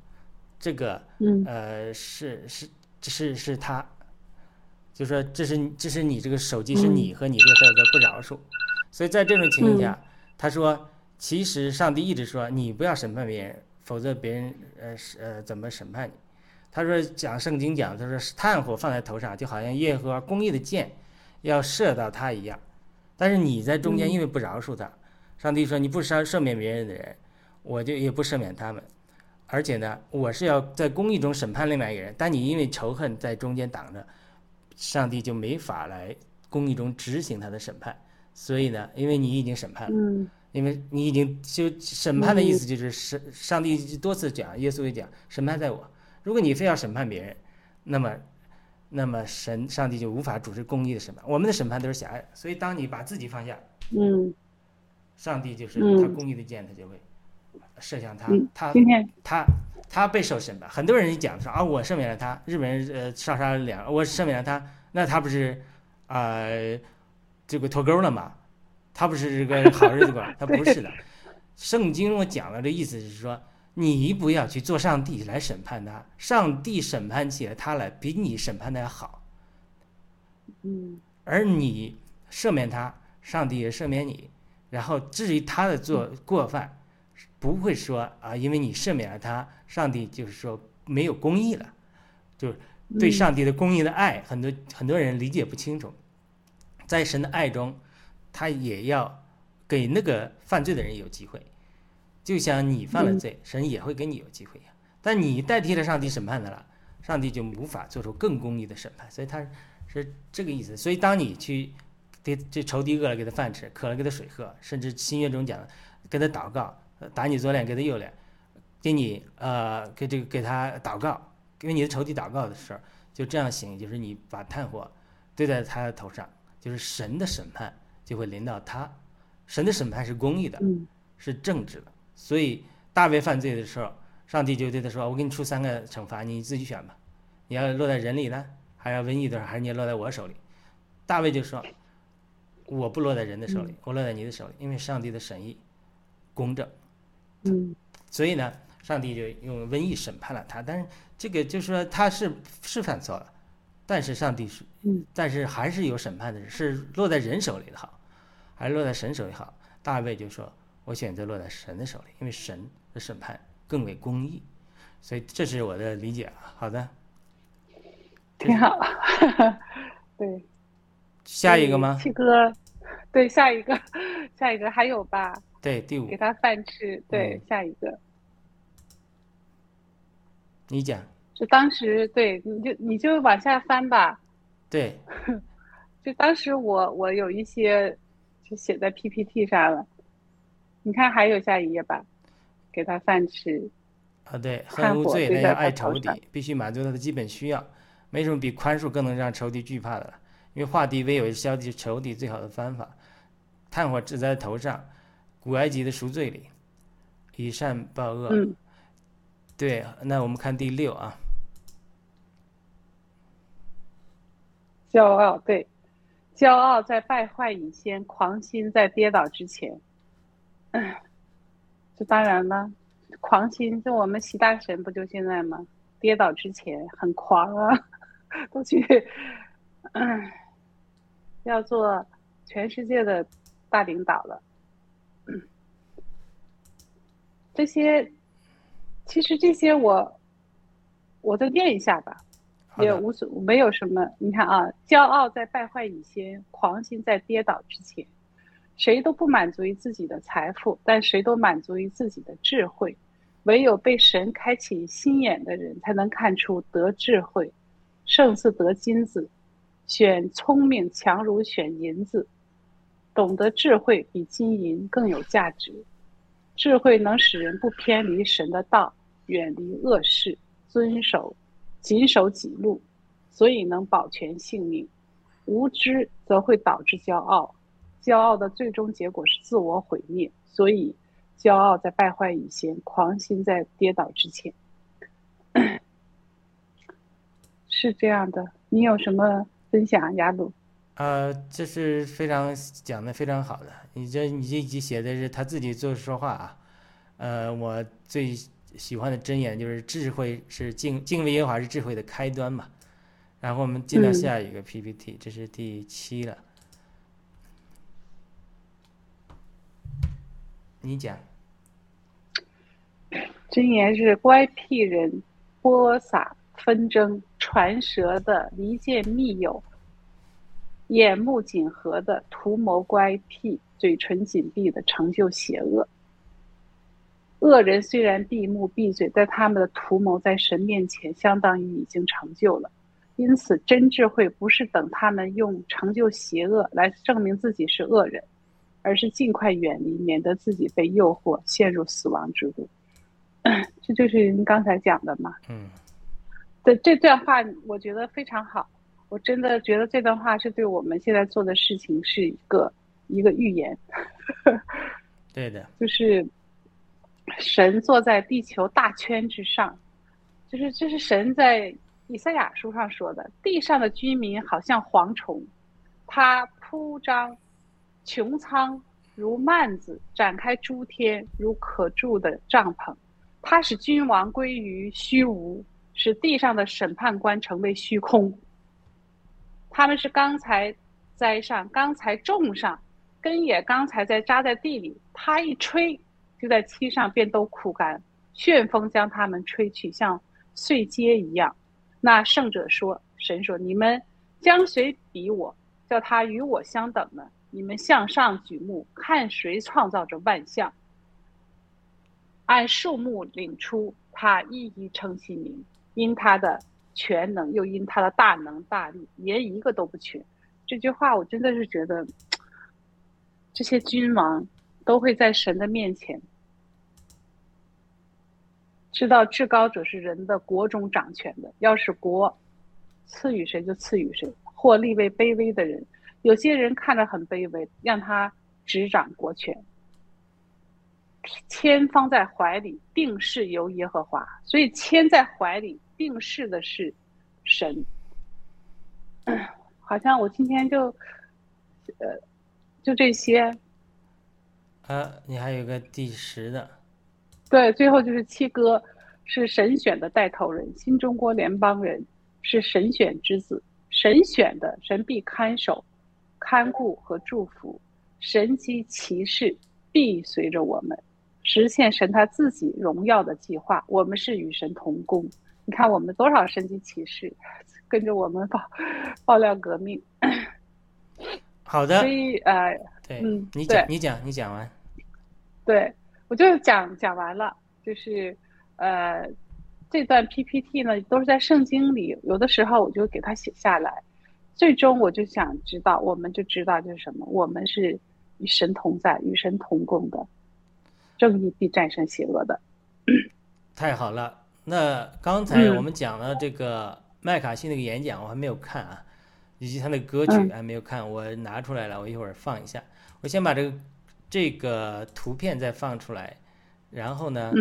这个，呃，是是，是是他，就说这是这是你这个手机是你和你这个的不饶恕，所以在这种情况下，他说，其实上帝一直说你不要审判别人，否则别人呃呃怎么审判你？他说讲圣经讲，他说炭火放在头上，就好像耶和华公义的箭要射到他一样，但是你在中间因为不饶恕他，上帝说你不赦赦免别人的人，我就也不赦免他们。而且呢，我是要在公义中审判另外一个人，但你因为仇恨在中间挡着，上帝就没法来公义中执行他的审判。所以呢，因为你已经审判了，因为你已经就审判的意思就是审上帝多次讲，耶稣也讲，审判在我。如果你非要审判别人，那么，那么神上帝就无法主持公义的审判。我们的审判都是狭隘，所以当你把自己放下，嗯，上帝就是他公义的剑，他就会。射向他，他他他被受审判。很多人讲说啊，我赦免了他，日本人呃烧杀两，我赦免了他，那他不是啊这个脱钩了吗？他不是这个好日子过？他不是的。圣经我讲了这意思是说，你不要去做上帝来审判他，上帝审判起来他来比你审判的要好。嗯。而你赦免他，上帝也赦免你。然后至于他的做过犯。不会说啊，因为你赦免了他，上帝就是说没有公义了，就是对上帝的公义的爱，很多很多人理解不清楚。在神的爱中，他也要给那个犯罪的人有机会，就像你犯了罪，神也会给你有机会一样。但你代替了上帝审判的了，上帝就无法做出更公义的审判。所以他是这个意思。所以当你去给这仇敌饿了给他饭吃，渴了给他水喝，甚至新约中讲的给他祷告。打你左脸给他右脸，给你呃给这个给他祷告，给你的仇敌祷告的时候，就这样行，就是你把炭火堆在他的头上，就是神的审判就会临到他。神的审判是公义的，是正直的。所以大卫犯罪的时候，上帝就对他说：“我给你出三个惩罚，你自己选吧。你要落在人里呢，还要瘟疫的，还是你要落在我手里？”大卫就说：“我不落在人的手里，我落在你的手里，因为上帝的审意公正。”嗯，所以呢，上帝就用瘟疫审判了他。但是这个就是说他是是犯错了，但是上帝是，嗯，但是还是有审判的，是落在人手里的好，还是落在神手里好？大卫就说：“我选择落在神的手里，因为神的审判更为公义。”所以这是我的理解啊。好的，挺好。对，下一个吗？七哥，对，下一个，下一个还有吧？对，第五给他饭吃。对，下一个，你讲。就当时，对，你就你就往下翻吧。对。就当时我我有一些就写在 PPT 上了，你看还有下一页吧，给他饭吃。啊，对，恨无罪，那要爱仇敌，必须满足他的基本需要，没什么比宽恕更能让仇敌惧怕的了。因为化敌为友是消敌仇敌最好的方法。炭火只在头上。古埃及的赎罪里，以善报恶。嗯，对，那我们看第六啊。骄傲对，骄傲在败坏以先，狂心在跌倒之前。嗯，这当然了，狂心，就我们习大神不就现在吗？跌倒之前很狂啊，都去，嗯，要做全世界的大领导了。这些，其实这些我，我再念一下吧，也无所没有什么。你看啊，骄傲在败坏以先，狂心在跌倒之前。谁都不满足于自己的财富，但谁都满足于自己的智慧。唯有被神开启心眼的人，才能看出得智慧胜似得金子，选聪明强如选银子。懂得智慧比金银更有价值。智慧能使人不偏离神的道，远离恶事，遵守、谨守己路，所以能保全性命。无知则会导致骄傲，骄傲的最终结果是自我毁灭。所以，骄傲在败坏以前，狂心在跌倒之前，是这样的。你有什么分享，雅鲁？呃，这是非常讲的非常好的。你这你这集写的是他自己做说话啊。呃，我最喜欢的箴言就是智慧是敬敬畏耶和华是智慧的开端嘛。然后我们进到下一个 PPT，这是第七了。你讲。箴言是乖僻人播撒纷争，传舌的离间密友。眼目紧合的图谋乖僻，嘴唇紧闭的成就邪恶。恶人虽然闭目闭嘴，但他们的图谋在神面前相当于已经成就了。因此，真智慧不是等他们用成就邪恶来证明自己是恶人，而是尽快远离，免得自己被诱惑陷入死亡之路。这就是您刚才讲的嘛？嗯。对这段话，我觉得非常好。我真的觉得这段话是对我们现在做的事情是一个一个预言。对的，就是神坐在地球大圈之上，就是这是神在以赛亚书上说的。地上的居民好像蝗虫，它铺张穹苍如幔子，展开诸天如可住的帐篷。他使君王归于虚无，使地上的审判官成为虚空。他们是刚才栽上，刚才种上，根也刚才在扎在地里。他一吹，就在漆上便都枯干，旋风将他们吹去，像碎秸一样。那圣者说：“神说，你们将谁比我，叫他与我相等呢？你们向上举目，看谁创造着万象？按数目领出，他一一称其名，因他的。”全能又因他的大能大力，连一个都不缺。这句话我真的是觉得，这些君王都会在神的面前，知道至高者是人的国中掌权的。要是国赐予谁就赐予谁，或立位卑微的人。有些人看着很卑微，让他执掌国权。千放在怀里，定是由耶和华。所以千在怀里。定是的是神，好像我今天就，呃，就这些。啊，你还有个第十的。对，最后就是七哥，是神选的带头人，新中国联邦人，是神选之子，神选的，神必看守、看顾和祝福，神机骑士必随着我们，实现神他自己荣耀的计划。我们是与神同工。你看，我们多少神级骑士跟着我们爆爆料革命。好的。所以呃，对，嗯，你讲，你讲，你讲完。对，我就讲讲完了。就是呃，这段 PPT 呢，都是在圣经里，有的时候我就给它写下来。最终，我就想知道，我们就知道就是什么，我们是与神同在、与神同工的，正义必战胜邪恶的。太好了。那刚才我们讲了这个麦卡锡那个演讲，我还没有看啊，以及他那个歌曲还没有看，我拿出来了，我一会儿放一下。我先把这个这个图片再放出来，然后呢，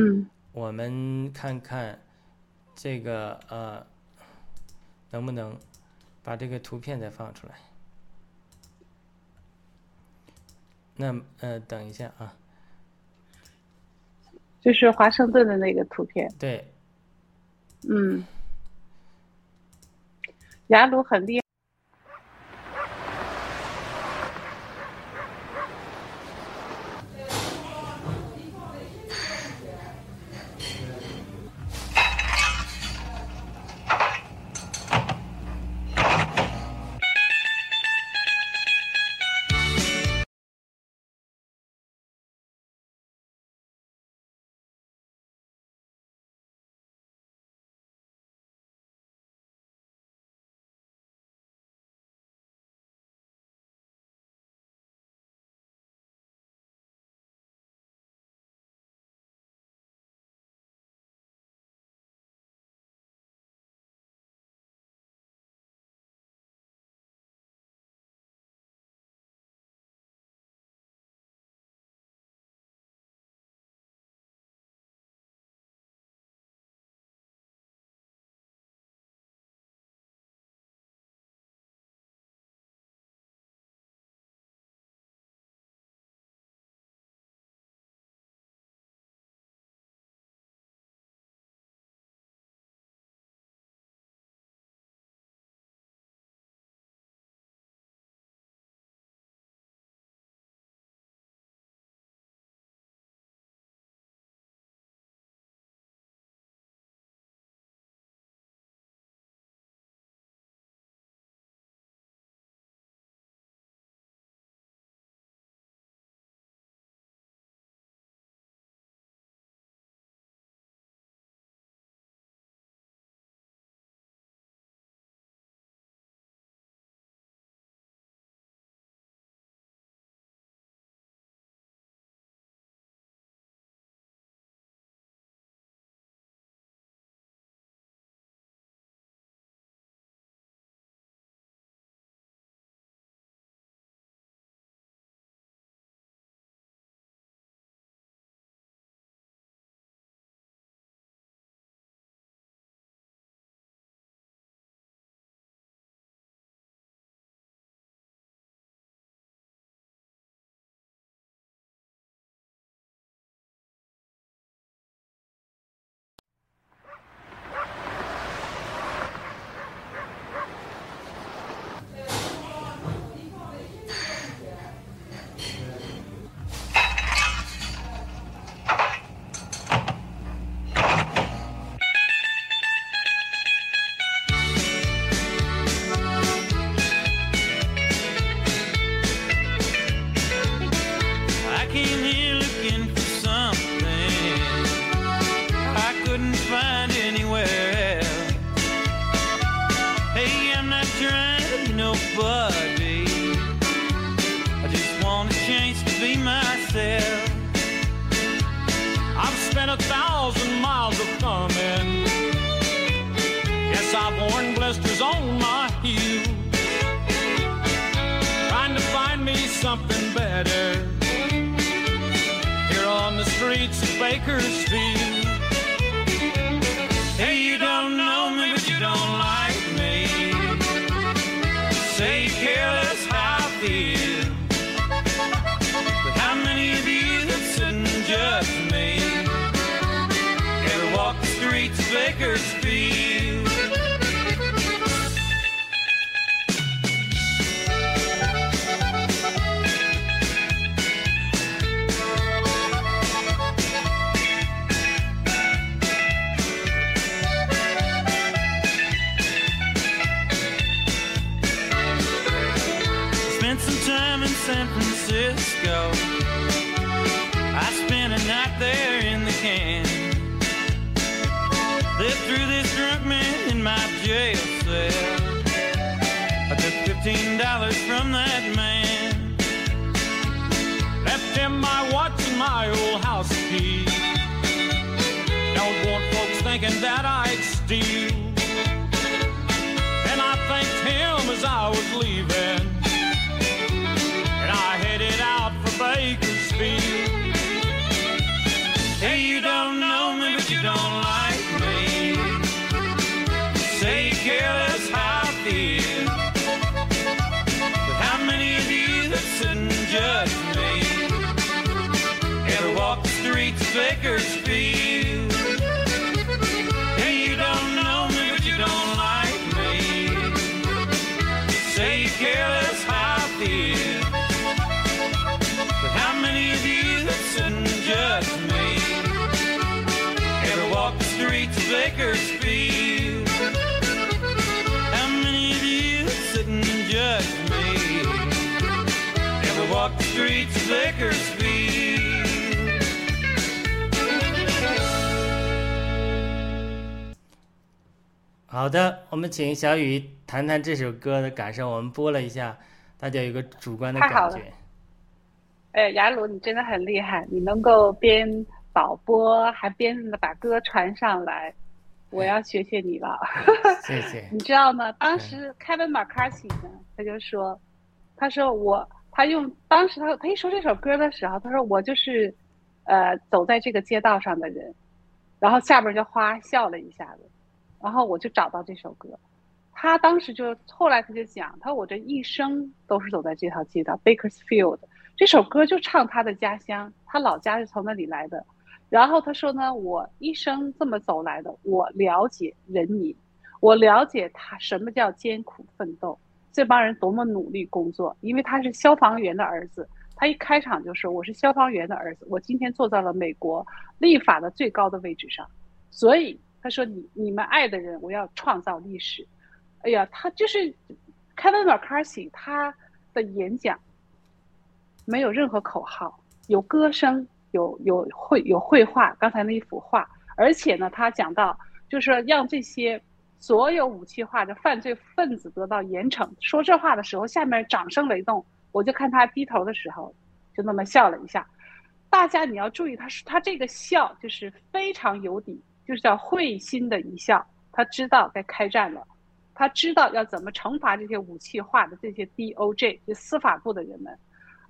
我们看看这个呃能不能把这个图片再放出来。那呃，等一下啊，就是华盛顿的那个图片。对，嗯，雅鲁很厉 something better here on the streets of Bakersfield. Hey, you don't know me, but you don't like me. Say you care less how I feel. But how many of you that sit and judge me ever walk the streets of Bakersfield? Fifteen dollars from that man. Left him my watch and my old house key. Don't want folks thinking that I'd steal. And I thanked him as I was leaving. Bakersfield? How many of you that sit and judge me ever walk the streets of Bakersfield? 好的，我们请小雨谈谈这首歌的感受。我们播了一下，大家有个主观的感觉。哎，雅鲁，你真的很厉害，你能够边导播还边把歌传上来，我要学学你了。谢谢。你知道吗？当时 Kevin McCarthy 呢，他就说，他说我，他用当时他他一说这首歌的时候，他说我就是，呃，走在这个街道上的人，然后下边就哗笑了一下子，然后我就找到这首歌。他当时就后来他就讲，他说我这一生都是走在这条街道 Bakersfield，这首歌就唱他的家乡，他老家是从那里来的。然后他说呢，我一生这么走来的，我了解人民，我了解他什么叫艰苦奋斗，这帮人多么努力工作。因为他是消防员的儿子，他一开场就说我是消防员的儿子，我今天坐在了美国立法的最高的位置上，所以他说你你们爱的人，我要创造历史。哎呀，他就是 Kevin McCarthy，他的演讲没有任何口号，有歌声，有有绘有绘画，刚才那一幅画，而且呢，他讲到就是让这些所有武器化的犯罪分子得到严惩。说这话的时候，下面掌声雷动，我就看他低头的时候，就那么笑了一下。大家你要注意，他是他这个笑就是非常有底，就是叫会心的一笑。他知道该开战了，他知道要怎么惩罚这些武器化的这些 DOJ 就司法部的人们。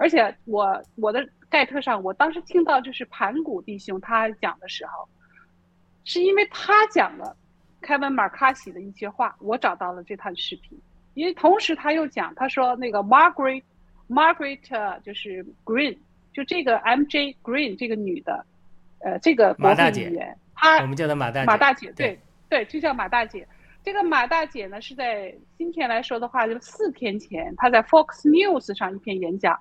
而且我我的盖特上，我当时听到就是盘古弟兄他讲的时候，是因为他讲了凯文马卡西的一些话，我找到了这段视频。因为同时他又讲，他说那个 Margaret Margaret 呃就是 Green，就这个 MJ Green 这个女的，呃，这个马大姐员，她我们叫她马大姐。马大姐，对对，就叫马大姐。这个马大姐呢，是在今天来说的话，就四天前，她在 Fox News 上一篇演讲，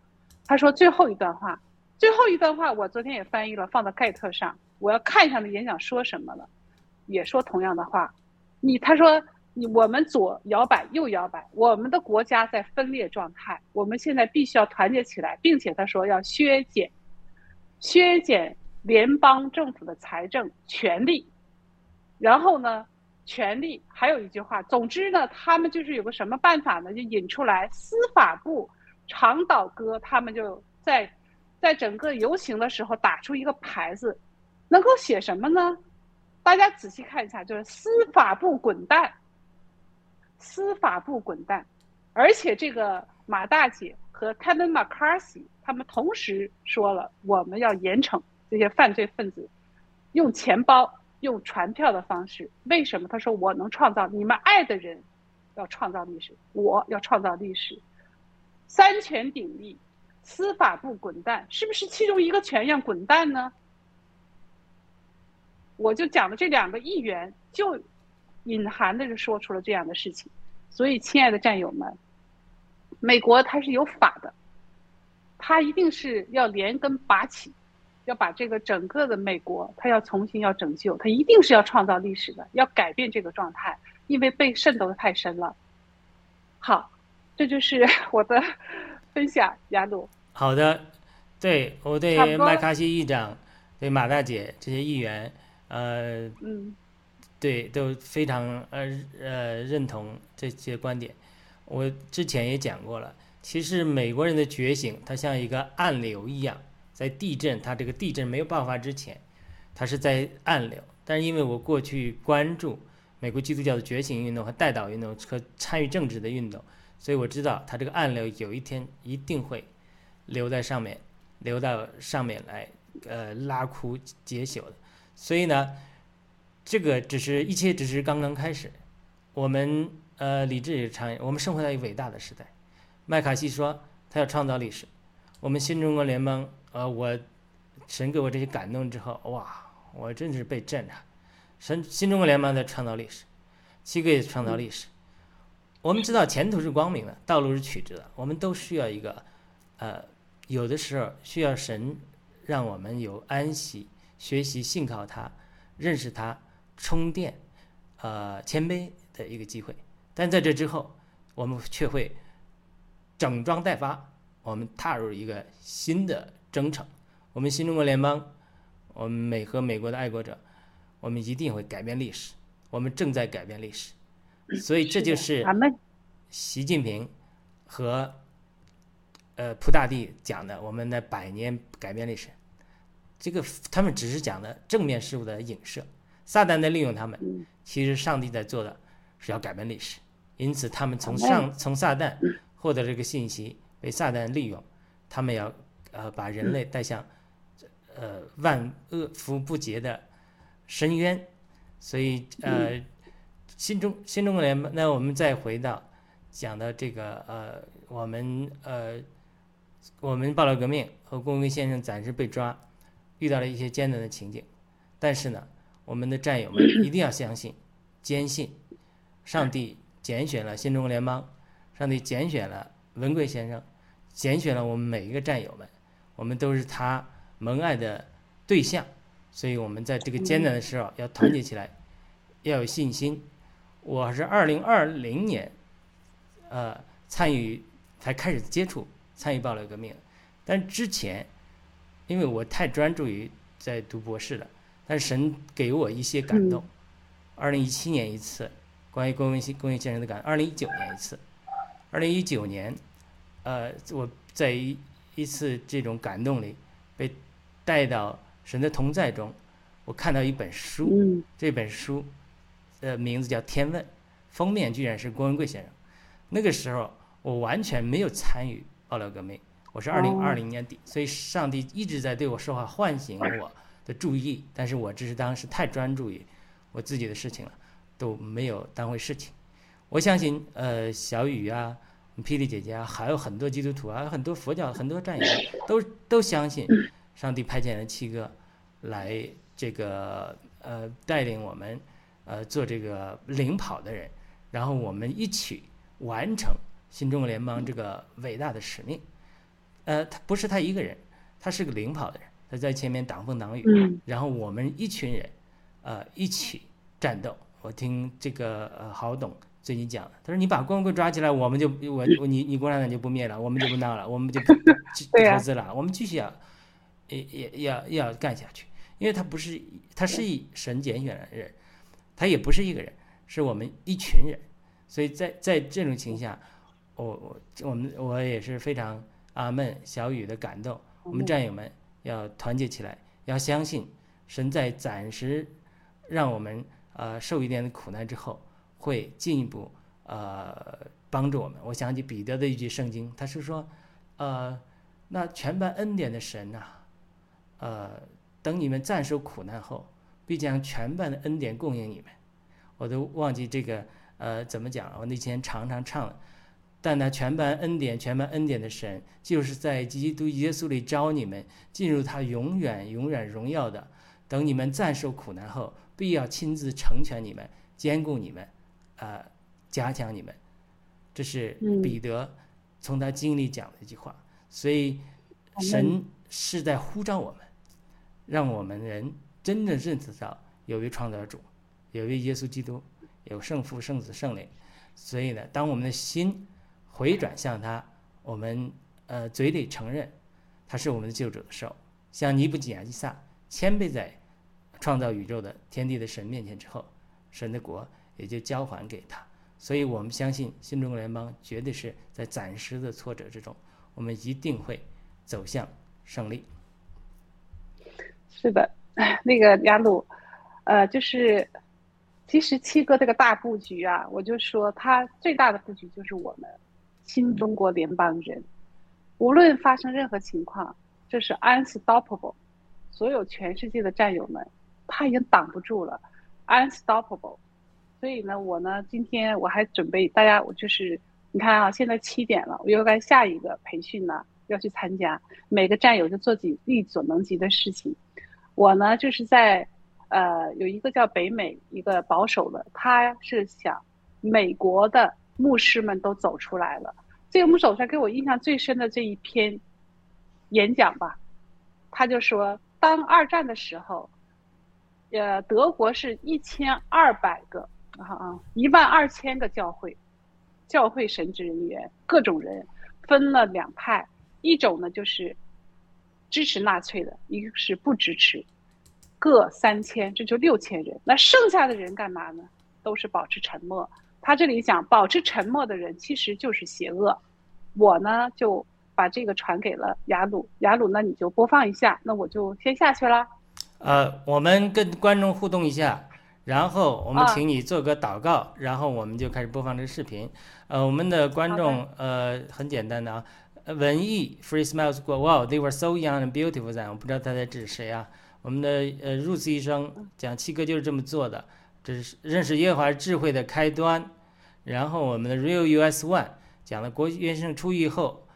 他说最后一段话，最后一段话我昨天也翻译了，放到盖特上，我要看一下那演讲说什么了，也说同样的话。你他说你我们左摇摆右摇摆，我们的国家在分裂状态，我们现在必须要团结起来，并且他说要削减削减联邦政府的财政权力，然后呢，权力还有一句话，总之呢，他们就是有个什么办法呢？就引出来司法部长岛哥他们就在在整个游行的时候打出一个牌子，能够写什么呢？大家仔细看一下，就是司法部滚蛋，司法部滚蛋，而且这个马大姐和 Kevin McCarthy 他们同时说了，我们要严惩这些犯罪分子，用钱包、用传票的方式。为什么？他说我能创造你们爱的人，要创造历史，我要创造历史。三权鼎立，司法部滚蛋，是不是其中一个权要滚蛋呢？我就讲的这两个议员，就隐含的就说出了这样的事情。所以，亲爱的战友们，美国它是有法的，它一定是要连根拔起，要把这个整个的美国，它要重新要拯救，它一定是要创造历史的，要改变这个状态，因为被渗透的太深了。好，这就是 我的分享，雅鲁。好的，对我对麦卡锡议长、对马大姐这些议员，呃，嗯对，都非常呃呃认同这些观点。我之前也讲过了，其实美国人的觉醒，它像一个暗流一样，在地震，它这个地震没有爆发之前，它是在暗流。但是因为我过去关注美国基督教的觉醒运动和代祷运动和参与政治的运动，所以我知道它这个暗流有一天一定会留在上面，留到上面来，呃，拉枯解朽的。所以呢，这个只是一切只是刚刚开始。我们呃，理智也常，我们生活在一个伟大的时代。麦卡锡说他要创造历史。我们新中国联盟，呃，我神给我这些感动之后，哇，我真是被震撼。神新中国联邦在创造历史，七个月创造历史。我们知道前途是光明的，道路是曲折的，我们都需要一个，呃，有的时候需要神让我们有安息、学习、信靠他、认识他、充电、呃谦卑的一个机会。但在这之后，我们却会整装待发，我们踏入一个新的征程。我们新中国联邦，我们美和美国的爱国者，我们一定会改变历史。我们正在改变历史，所以这就是习近平和呃普大帝讲的我们的百年改变历史。这个他们只是讲的正面事物的影射，撒旦在利用他们，其实上帝在做的是要改变历史。因此，他们从上从撒旦获得这个信息，被撒旦利用，他们要呃把人类带向呃万恶福不竭的深渊。所以呃，新中新中国联邦，那我们再回到讲的这个呃，我们呃，我们暴乱革命和郭文贵先生暂时被抓，遇到了一些艰难的情景，但是呢，我们的战友们 一定要相信、坚信，上帝拣选了新中国联邦，上帝拣选了文贵先生，拣选了我们每一个战友们，我们都是他蒙爱的对象。所以我们在这个艰难的时候要团结起来，要有信心。我是二零二零年，呃，参与才开始接触参与暴力革命，但之前，因为我太专注于在读博士了，但是神给我一些感动。二零一七年一次关于公文新公益先生的感，二零一九年一次，二零一九年，呃，我在一一次这种感动里被带到。神的同在中，我看到一本书，这本书的名字叫《天问》，封面居然是郭文贵先生。那个时候我完全没有参与爆料革命，我是二零二零年底，所以上帝一直在对我说话，唤醒我的注意，但是我只是当时太专注于我自己的事情了，都没有当回事情。我相信，呃，小雨啊，霹雳姐姐啊，还有很多基督徒啊，很多佛教很多战友都都相信上帝派遣了七个。来这个呃带领我们呃做这个领跑的人，然后我们一起完成新中国联邦这个伟大的使命。呃，他不是他一个人，他是个领跑的人，他在前面挡风挡雨。嗯。然后我们一群人，呃，一起战斗。我听这个呃郝董最近讲，他说你把光棍抓起来，我们就我你你共产党就不灭了，我们就不闹了，我们就不 投资了，我们继续要也也要要干下去。因为他不是，他是一神拣选的人，他也不是一个人，是我们一群人，所以在在这种情况下，我我我们我也是非常阿闷小雨的感动，我们战友们要团结起来，要相信神在暂时让我们呃受一点的苦难之后，会进一步呃帮助我们。我想起彼得的一句圣经，他是说，呃，那全班恩典的神呐，呃。等你们暂受苦难后，必将全班的恩典供应你们。我都忘记这个呃怎么讲了。我那天常常唱，但那全班恩典、全班恩典的神，就是在基督耶稣里招你们进入他永远、永远荣耀的。等你们暂受苦难后，必要亲自成全你们、兼顾你们，呃，加强你们。这是彼得从他经历讲的一句话。所以神是在呼召我们。让我们人真正认识到有位创造主，有位耶稣基督，有圣父、圣子、圣灵。所以呢，当我们的心回转向他，我们呃嘴里承认他是我们的救主的时候，像尼布甲尼撒谦卑在创造宇宙的天地的神面前之后，神的国也就交还给他。所以我们相信新中国联邦绝对是在暂时的挫折之中，我们一定会走向胜利。是的，那个雅鲁，呃，就是其实七哥这个大布局啊，我就说他最大的布局就是我们新中国联邦人，无论发生任何情况，这是 unstoppable，所有全世界的战友们，他已经挡不住了，unstoppable。所以呢，我呢，今天我还准备大家，我就是你看啊，现在七点了，我又该下一个培训呢，要去参加，每个战友就做己力所能及的事情。我呢，就是在呃有一个叫北美一个保守的，他是想美国的牧师们都走出来了。这个牧师走出来给我印象最深的这一篇演讲吧，他就说，当二战的时候，呃，德国是一千二百个啊啊，一万二千个教会，教会神职人员，各种人分了两派，一种呢就是支持纳粹的，一个是不支持，各三千，这就六千人。那剩下的人干嘛呢？都是保持沉默。他这里讲，保持沉默的人其实就是邪恶。我呢就把这个传给了雅鲁，雅鲁那你就播放一下，那我就先下去了。呃，我们跟观众互动一下，然后我们啊请你做个祷告，然后我们就开始播放这个视频。呃，我们的观众呃很简单的啊，呃文艺 Free Smiles 过哇，They were so young and beautiful then，我不知道他在指谁啊。我们的呃 Rose 医生讲七哥就是这么做的，这是认识耶和华智慧的开端。然后我们的 Real US One 讲了国元生出狱后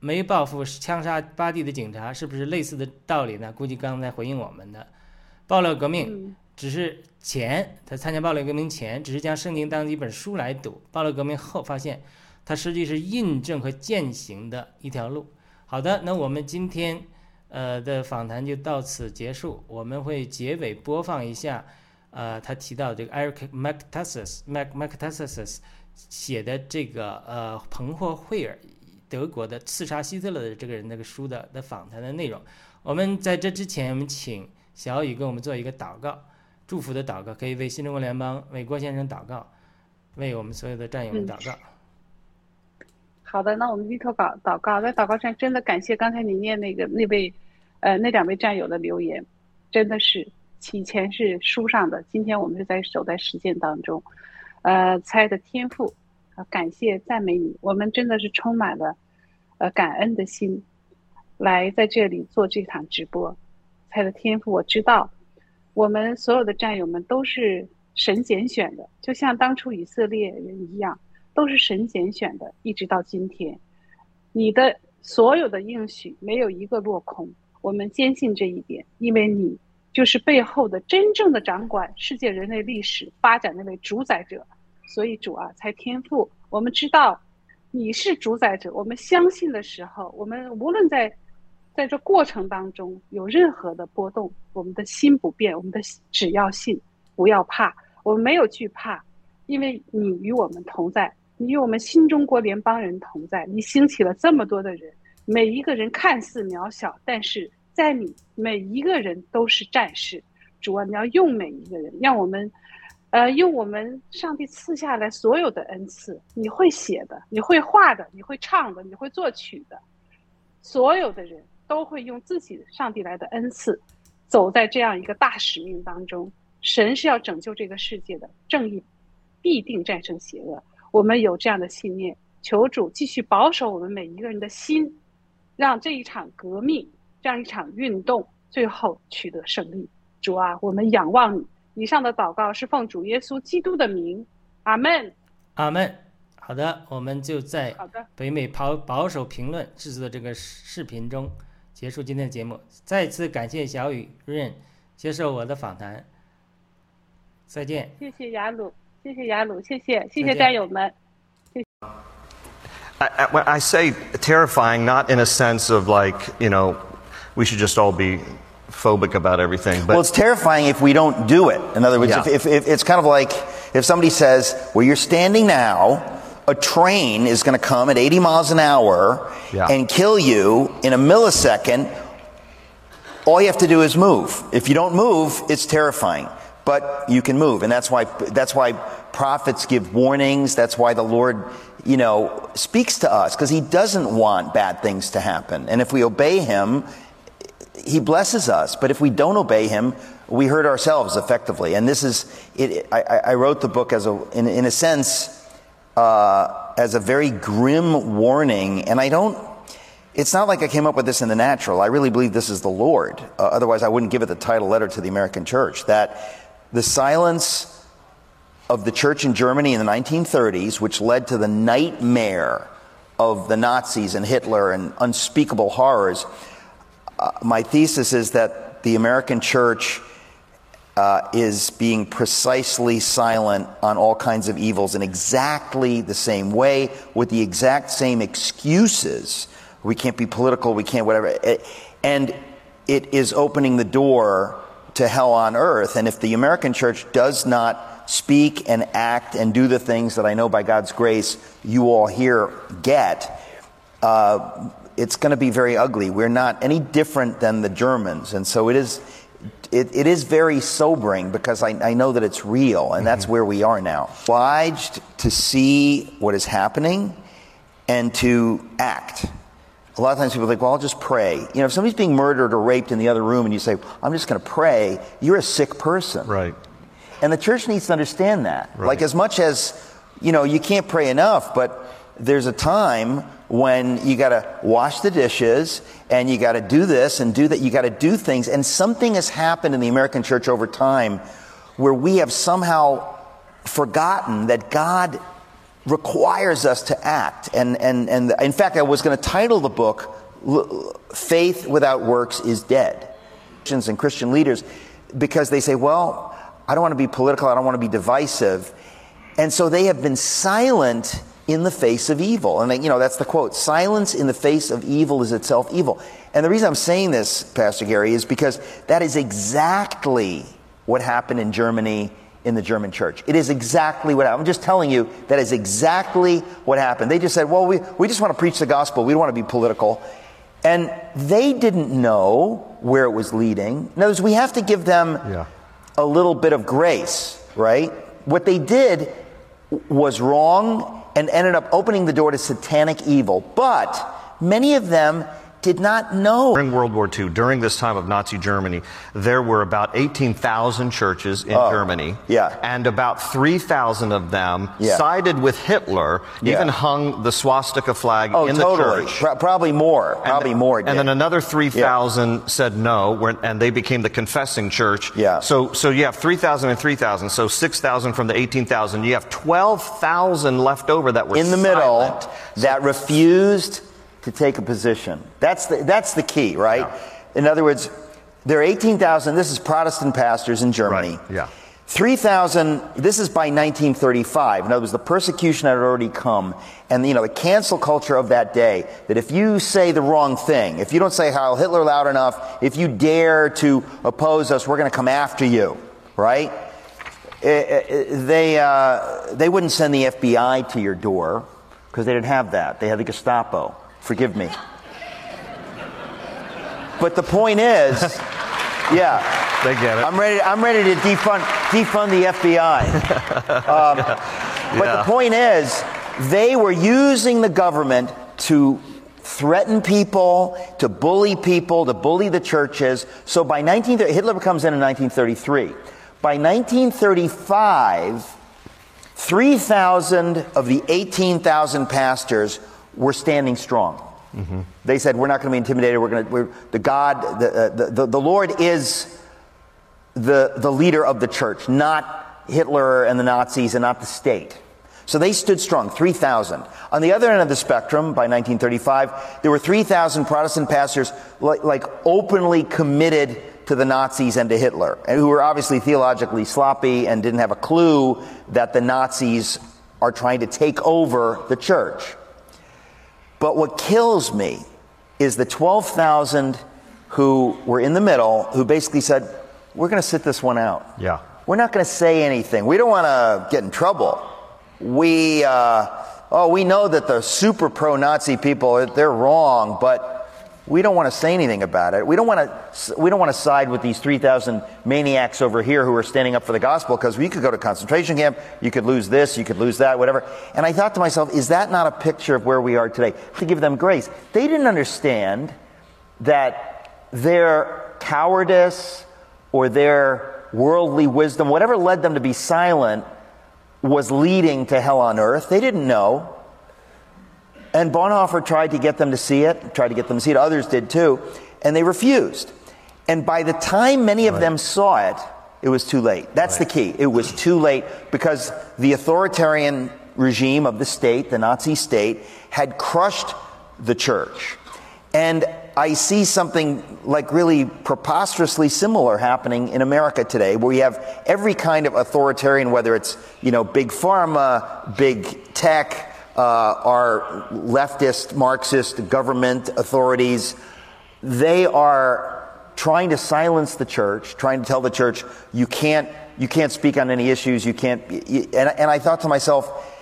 没报复枪杀巴蒂的警察，是不是类似的道理呢？估计刚才回应我们的暴乱革命嗯只是前，他参加暴乱革命前只是将圣经当一本书来读，暴乱革命后发现它实际是印证和践行的一条路。好的，那我们今天呃的访谈就到此结束，我们会结尾播放一下。呃，他提到这个 Eric Mactasus Mac Mactasus 写的这个呃彭霍惠尔德国的刺杀希特勒的这个人那个书的的访谈的内容。我们在这之前，我们请小雨跟我们做一个祷告，祝福的祷告，可以为新中国联邦、为郭先生祷告，为我们所有的战友们祷告。好的，那我们低头祷祷告，在祷告上真的感谢刚才你念那个那位，呃，那两位战友的留言，真的是以前是书上的，今天我们是在走在实践当中，呃，猜的天赋，啊，感谢赞美你，我们真的是充满了，呃，感恩的心，来在这里做这场直播，猜的天赋，我知道，我们所有的战友们都是神拣选的，就像当初以色列人一样。都是神拣选的，一直到今天，你的所有的应许没有一个落空，我们坚信这一点，因为你就是背后的真正的掌管世界人类历史发展那位主宰者，所以主啊，才天赋。我们知道你是主宰者，我们相信的时候，我们无论在在这过程当中有任何的波动，我们的心不变，我们的只要信，不要怕，我们没有惧怕，因为你与我们同在。你与我们新中国联邦人同在，你兴起了这么多的人，每一个人看似渺小，但是在你每一个人都是战士。主啊，你要用每一个人，让我们，呃，用我们上帝赐下来所有的恩赐。你会写的，你会画的，你会唱的，你会作曲的，所有的人都会用自己上帝来的恩赐，走在这样一个大使命当中。神是要拯救这个世界的，正义必定战胜邪恶。我们有这样的信念，求主继续保守我们每一个人的心，让这一场革命、这样一场运动最后取得胜利。主啊，我们仰望你。以上的祷告是奉主耶稣基督的名，阿门。阿门。好的，我们就在北美保保守评论制作的这个视频中结束今天的节目。再次感谢小雨润接受我的访谈，再见。谢谢雅鲁，谢谢雅鲁，谢谢谢谢再见战友们。 I, I, when I say terrifying, not in a sense of like, you know, we should just all be phobic about everything, but well, it's terrifying if we don't do it. In other words, Yeah. if, if, if it's kind of like if somebody says, where you're standing now, a train is going to come at 80 miles an hour Yeah. and kill you in a millisecond. All you have to do is move. If you don't move, it's terrifying. But you can move, and that's why that's why prophets give warnings. That's why the Lord, you know, speaks to us because He doesn't want bad things to happen. And if we obey Him, he blesses us, but if we don't obey him, we hurt ourselves effectively. And this is, it, I, I wrote the book as a, in, in a sense, uh, as a very grim warning. And I don't, it's not like I came up with this in the natural. I really believe this is the Lord. Uh, otherwise, I wouldn't give it the title letter to the American church. That the silence of the church in Germany in the 1930s, which led to the nightmare of the Nazis and Hitler and unspeakable horrors, uh, my thesis is that the American church uh, is being precisely silent on all kinds of evils in exactly the same way, with the exact same excuses. We can't be political, we can't whatever. And it is opening the door to hell on earth. And if the American church does not speak and act and do the things that I know by God's grace you all here get, uh, it's going to be very ugly. We're not any different than the Germans. And so it is, it, it is very sobering because I, I know that it's real, and that's where we are now. Obliged to see what is happening and to act. A lot of times people think, well, I'll just pray. You know, if somebody's being murdered or raped in the other room and you say, I'm just going to pray, you're a sick person. Right. And the church needs to understand that. Right. Like, as much as, you know, you can't pray enough, but there's a time when you got to wash the dishes and you got to do this and do that. You got to do things. And something has happened in the American church over time where we have somehow forgotten that God requires us to act. And, and, and in fact, I was going to title the book, Faith Without Works is Dead. Christians and Christian leaders, because they say, well, I don't want to be political, I don't want to be divisive. And so they have been silent in the face of evil. And, you know, that's the quote silence in the face of evil is itself evil. And the reason I'm saying this, Pastor Gary, is because that is exactly what happened in Germany in the German church. It is exactly what happened. I'm just telling you that is exactly what happened. They just said, well, we, we just want to preach the gospel. We don't want to be political. And they didn't know where it was leading. In other words, we have to give them Yeah. a little bit of grace, right? What they did was wrong and ended up opening the door to satanic evil. But many of them did not know. During World War II, during this time of Nazi Germany, there were about 18,000 churches in Oh, Germany. yeah. And about 3,000 of them Yeah. sided with Hitler, Yeah. even hung the swastika flag Oh, in totally. the church. Pro- probably more. Probably more. And then another 3,000 said no, and they became the confessing church. Yeah. So, so you have 3,000 and 3,000. So 6,000 from the 18,000. You have 12,000 left over that were in the middle silent. that refused to take a position. That's the, that's the key, right? In other words, there are 18,000, this is Protestant pastors in Germany. Right, yeah. 3,000, this is by 1935. In other words, the persecution had already come. And, you know, the cancel culture of that day, that if you say the wrong thing, if you don't say Heil Hitler loud enough, if you dare to oppose us, we're going to come after you, right? Eh, eh, they, uh, they wouldn't send the FBI to your door because they didn't have that. They had the Gestapo. Forgive me. But the point is, yeah, They get it. I'm ready. I'm ready to defund defund the FBI. Um, But Yeah. the point is, they were using the government to threaten people, to bully people, to bully the churches. So by 19, Hitler comes in in 1933. By 1935, 3,000 of the 18,000 pastors were standing strong. They said, "We're not going to be intimidated. We're going to. We're, the God, the, uh, the, the the Lord is the the leader of the church, not Hitler and the Nazis, and not the state." So they stood strong, 3,000. On the other end of the spectrum, by 1935, there were 3,000 Protestant pastors like, like openly committed to the Nazis and to Hitler, and who were obviously theologically sloppy and didn't have a clue that the Nazis are trying to take over the church. But what kills me is the 12,000 who were in the middle who basically said, We're going to sit this one out. Yeah. We're not going to say anything. We don't want to get in trouble. We, uh, oh, we know that the super pro Nazi people, they're wrong, but we don't want to say anything about it. We don't want to, we don't want to side with these 3,000 maniacs over here who are standing up for the gospel because we could go to concentration camp, you could lose this, you could lose that, whatever. And I thought to myself, is that not a picture of where we are today? To give them grace. They didn't understand that their cowardice or their worldly wisdom, whatever led them to be silent, was leading to hell on earth. They didn't know. And Bonhoeffer tried to get them to see it, tried to get them to see it. Others did too. And they refused. And by the time many of them saw it, it was too late. That's the key. It was too late because the authoritarian regime of the state, the Nazi state, had crushed the church. And I see something like really preposterously similar happening in America today, where you have every kind of authoritarian, whether it's, you know, big pharma, big tech, uh, our leftist, Marxist government authorities, they are trying to silence the church, trying to tell the church, you can't, you can't speak on any issues, you can't, and, and I thought to myself,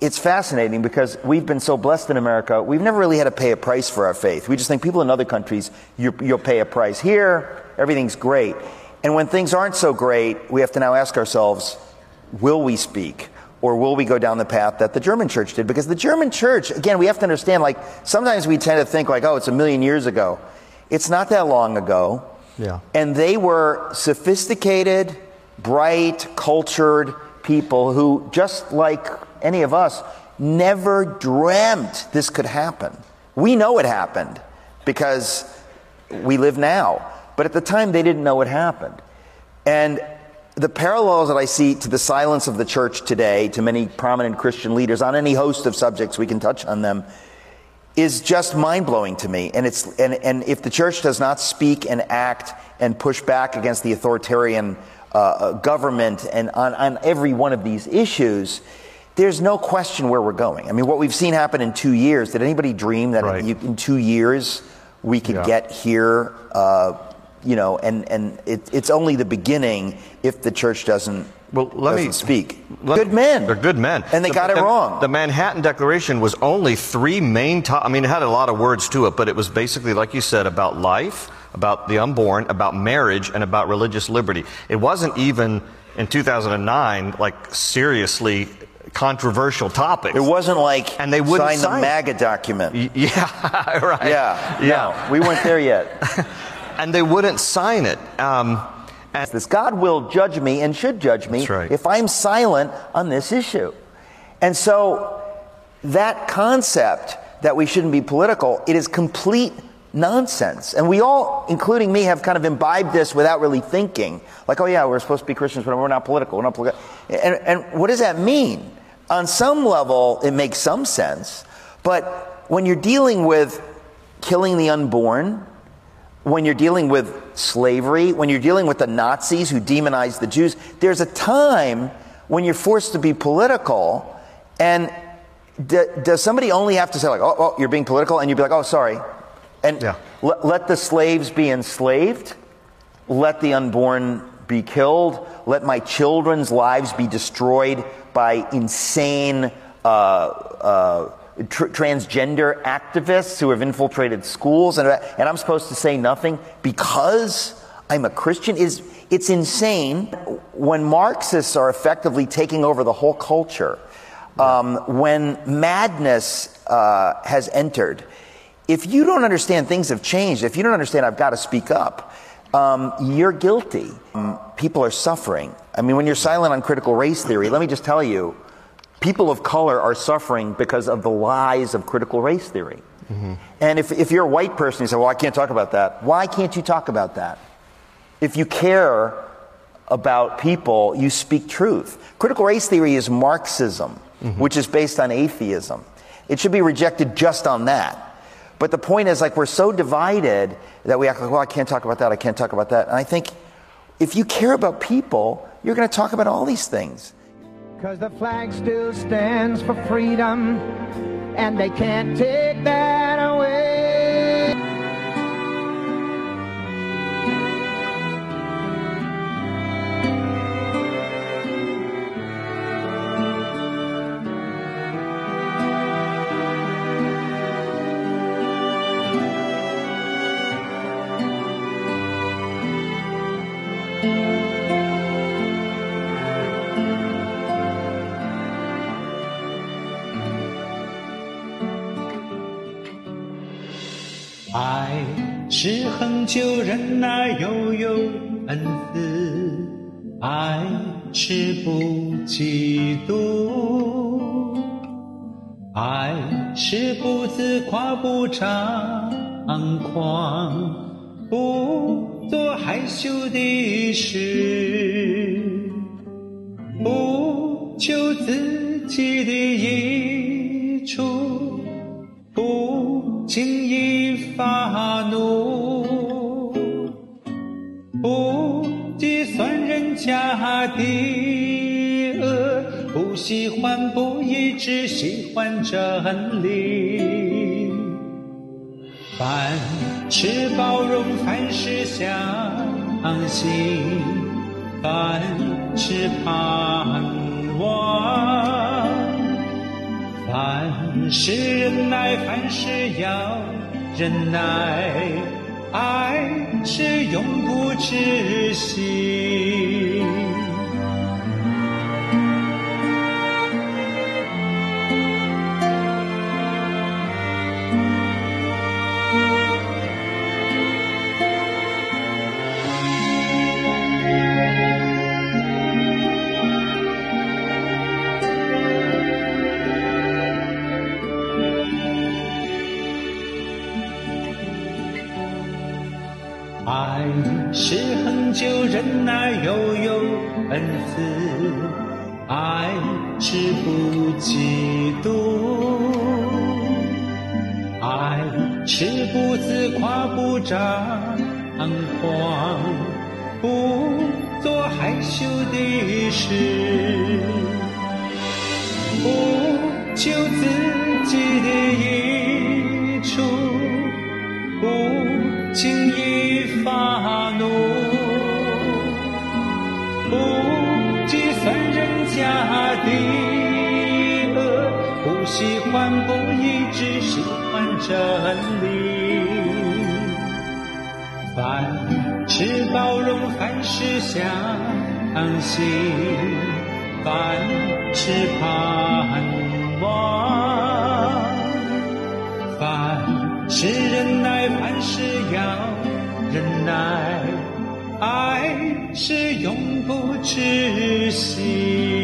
it's fascinating because we've been so blessed in America. We've never really had to pay a price for our faith. We just think people in other countries, you, will pay a price. Here, everything's great. And when things aren't so great, we have to now ask ourselves, will we speak? Or will we go down the path that the German church did? Because the German church, again, we have to understand, like, sometimes we tend to think, like, oh, it's a million years ago. It's not that long ago. Yeah. And they were sophisticated, bright, cultured people who, just like any of us, never dreamt this could happen. We know it happened because we live now. But at the time, they didn't know it happened. And the parallels that I see to the silence of the church today, to many prominent Christian leaders on any host of subjects, we can touch on them, is just mind blowing to me. And, it's, and, and if the church does not speak and act and push back against the authoritarian uh, government and on, on every one of these issues, there's no question where we're going. I mean, what we've seen happen in two years, did anybody dream that Right. in, in two years we could Yeah. get here? Uh, you know, and, and it, it's only the beginning if the church doesn't, well, let doesn't me speak. Let- Good men. They're good men. And they The- got it the- wrong. The Manhattan Declaration was only three main top. I mean, it had a lot of words to it, but it was basically, like you said, about life, about the unborn, about marriage, and about religious liberty. It wasn't even in 2009 like seriously controversial topics. It wasn't like and they wouldn't sign the sign it. MAGA document. Yeah, right. Yeah, yeah. no, we weren't there yet. and they wouldn't sign it. Um, and this God will judge me and should judge me right. if I'm silent on this issue. And so that concept that we shouldn't be political, it is complete nonsense. And we all, including me, have kind of imbibed this without really thinking. Like, oh yeah, we're supposed to be Christians, but we're not political. We're not political. And, and what does that mean? On some level, it makes some sense. But when you're dealing with killing the unborn, when you're dealing with slavery, when you're dealing with the Nazis who demonized the Jews, there's a time when you're forced to be political. And d- does somebody only have to say, like, oh, oh, you're being political? And you'd be like, oh, sorry. And let, let the slaves be enslaved, let the unborn be killed, let my children's lives be destroyed by insane uh, uh, tr- transgender activists who have infiltrated schools, and, and I'm supposed to say nothing because I'm a Christian? Is it's insane when Marxists are effectively taking over the whole culture. Um, when madness uh, has entered, if you don't understand things have changed, if you don't understand I've got to speak up, um, you're guilty. Um, people are suffering. I mean, when you're silent on critical race theory, let me just tell you, people of color are suffering because of the lies of critical race theory. And if, if you're a white person, you say, well, I can't talk about that. Why can't you talk about that? If you care about people, you speak truth. Critical race theory is Marxism, mm-hmm. which is based on atheism. It should be rejected just on that. But the point is, like, we're so divided that we act like, well, I can't talk about that, I can't talk about that. And I think if you care about people, you're going to talk about all these things. Cause the flag still stands for freedom, and they can't take that away. 爱是恒久忍耐，又有恩慈；爱是不嫉妒；爱是不自夸，不张狂，不做害羞的事，不求自己的益处，喜欢不义，只喜欢真理。凡事包容，凡事相信，凡事盼望，凡事忍耐，凡事要忍耐，爱是永不止息。是不嫉妒，爱是不自夸，不张狂，不做害羞的事，真理。凡事包容，凡事相信，凡事盼望，凡事忍耐，凡事要忍耐，爱是永不止息。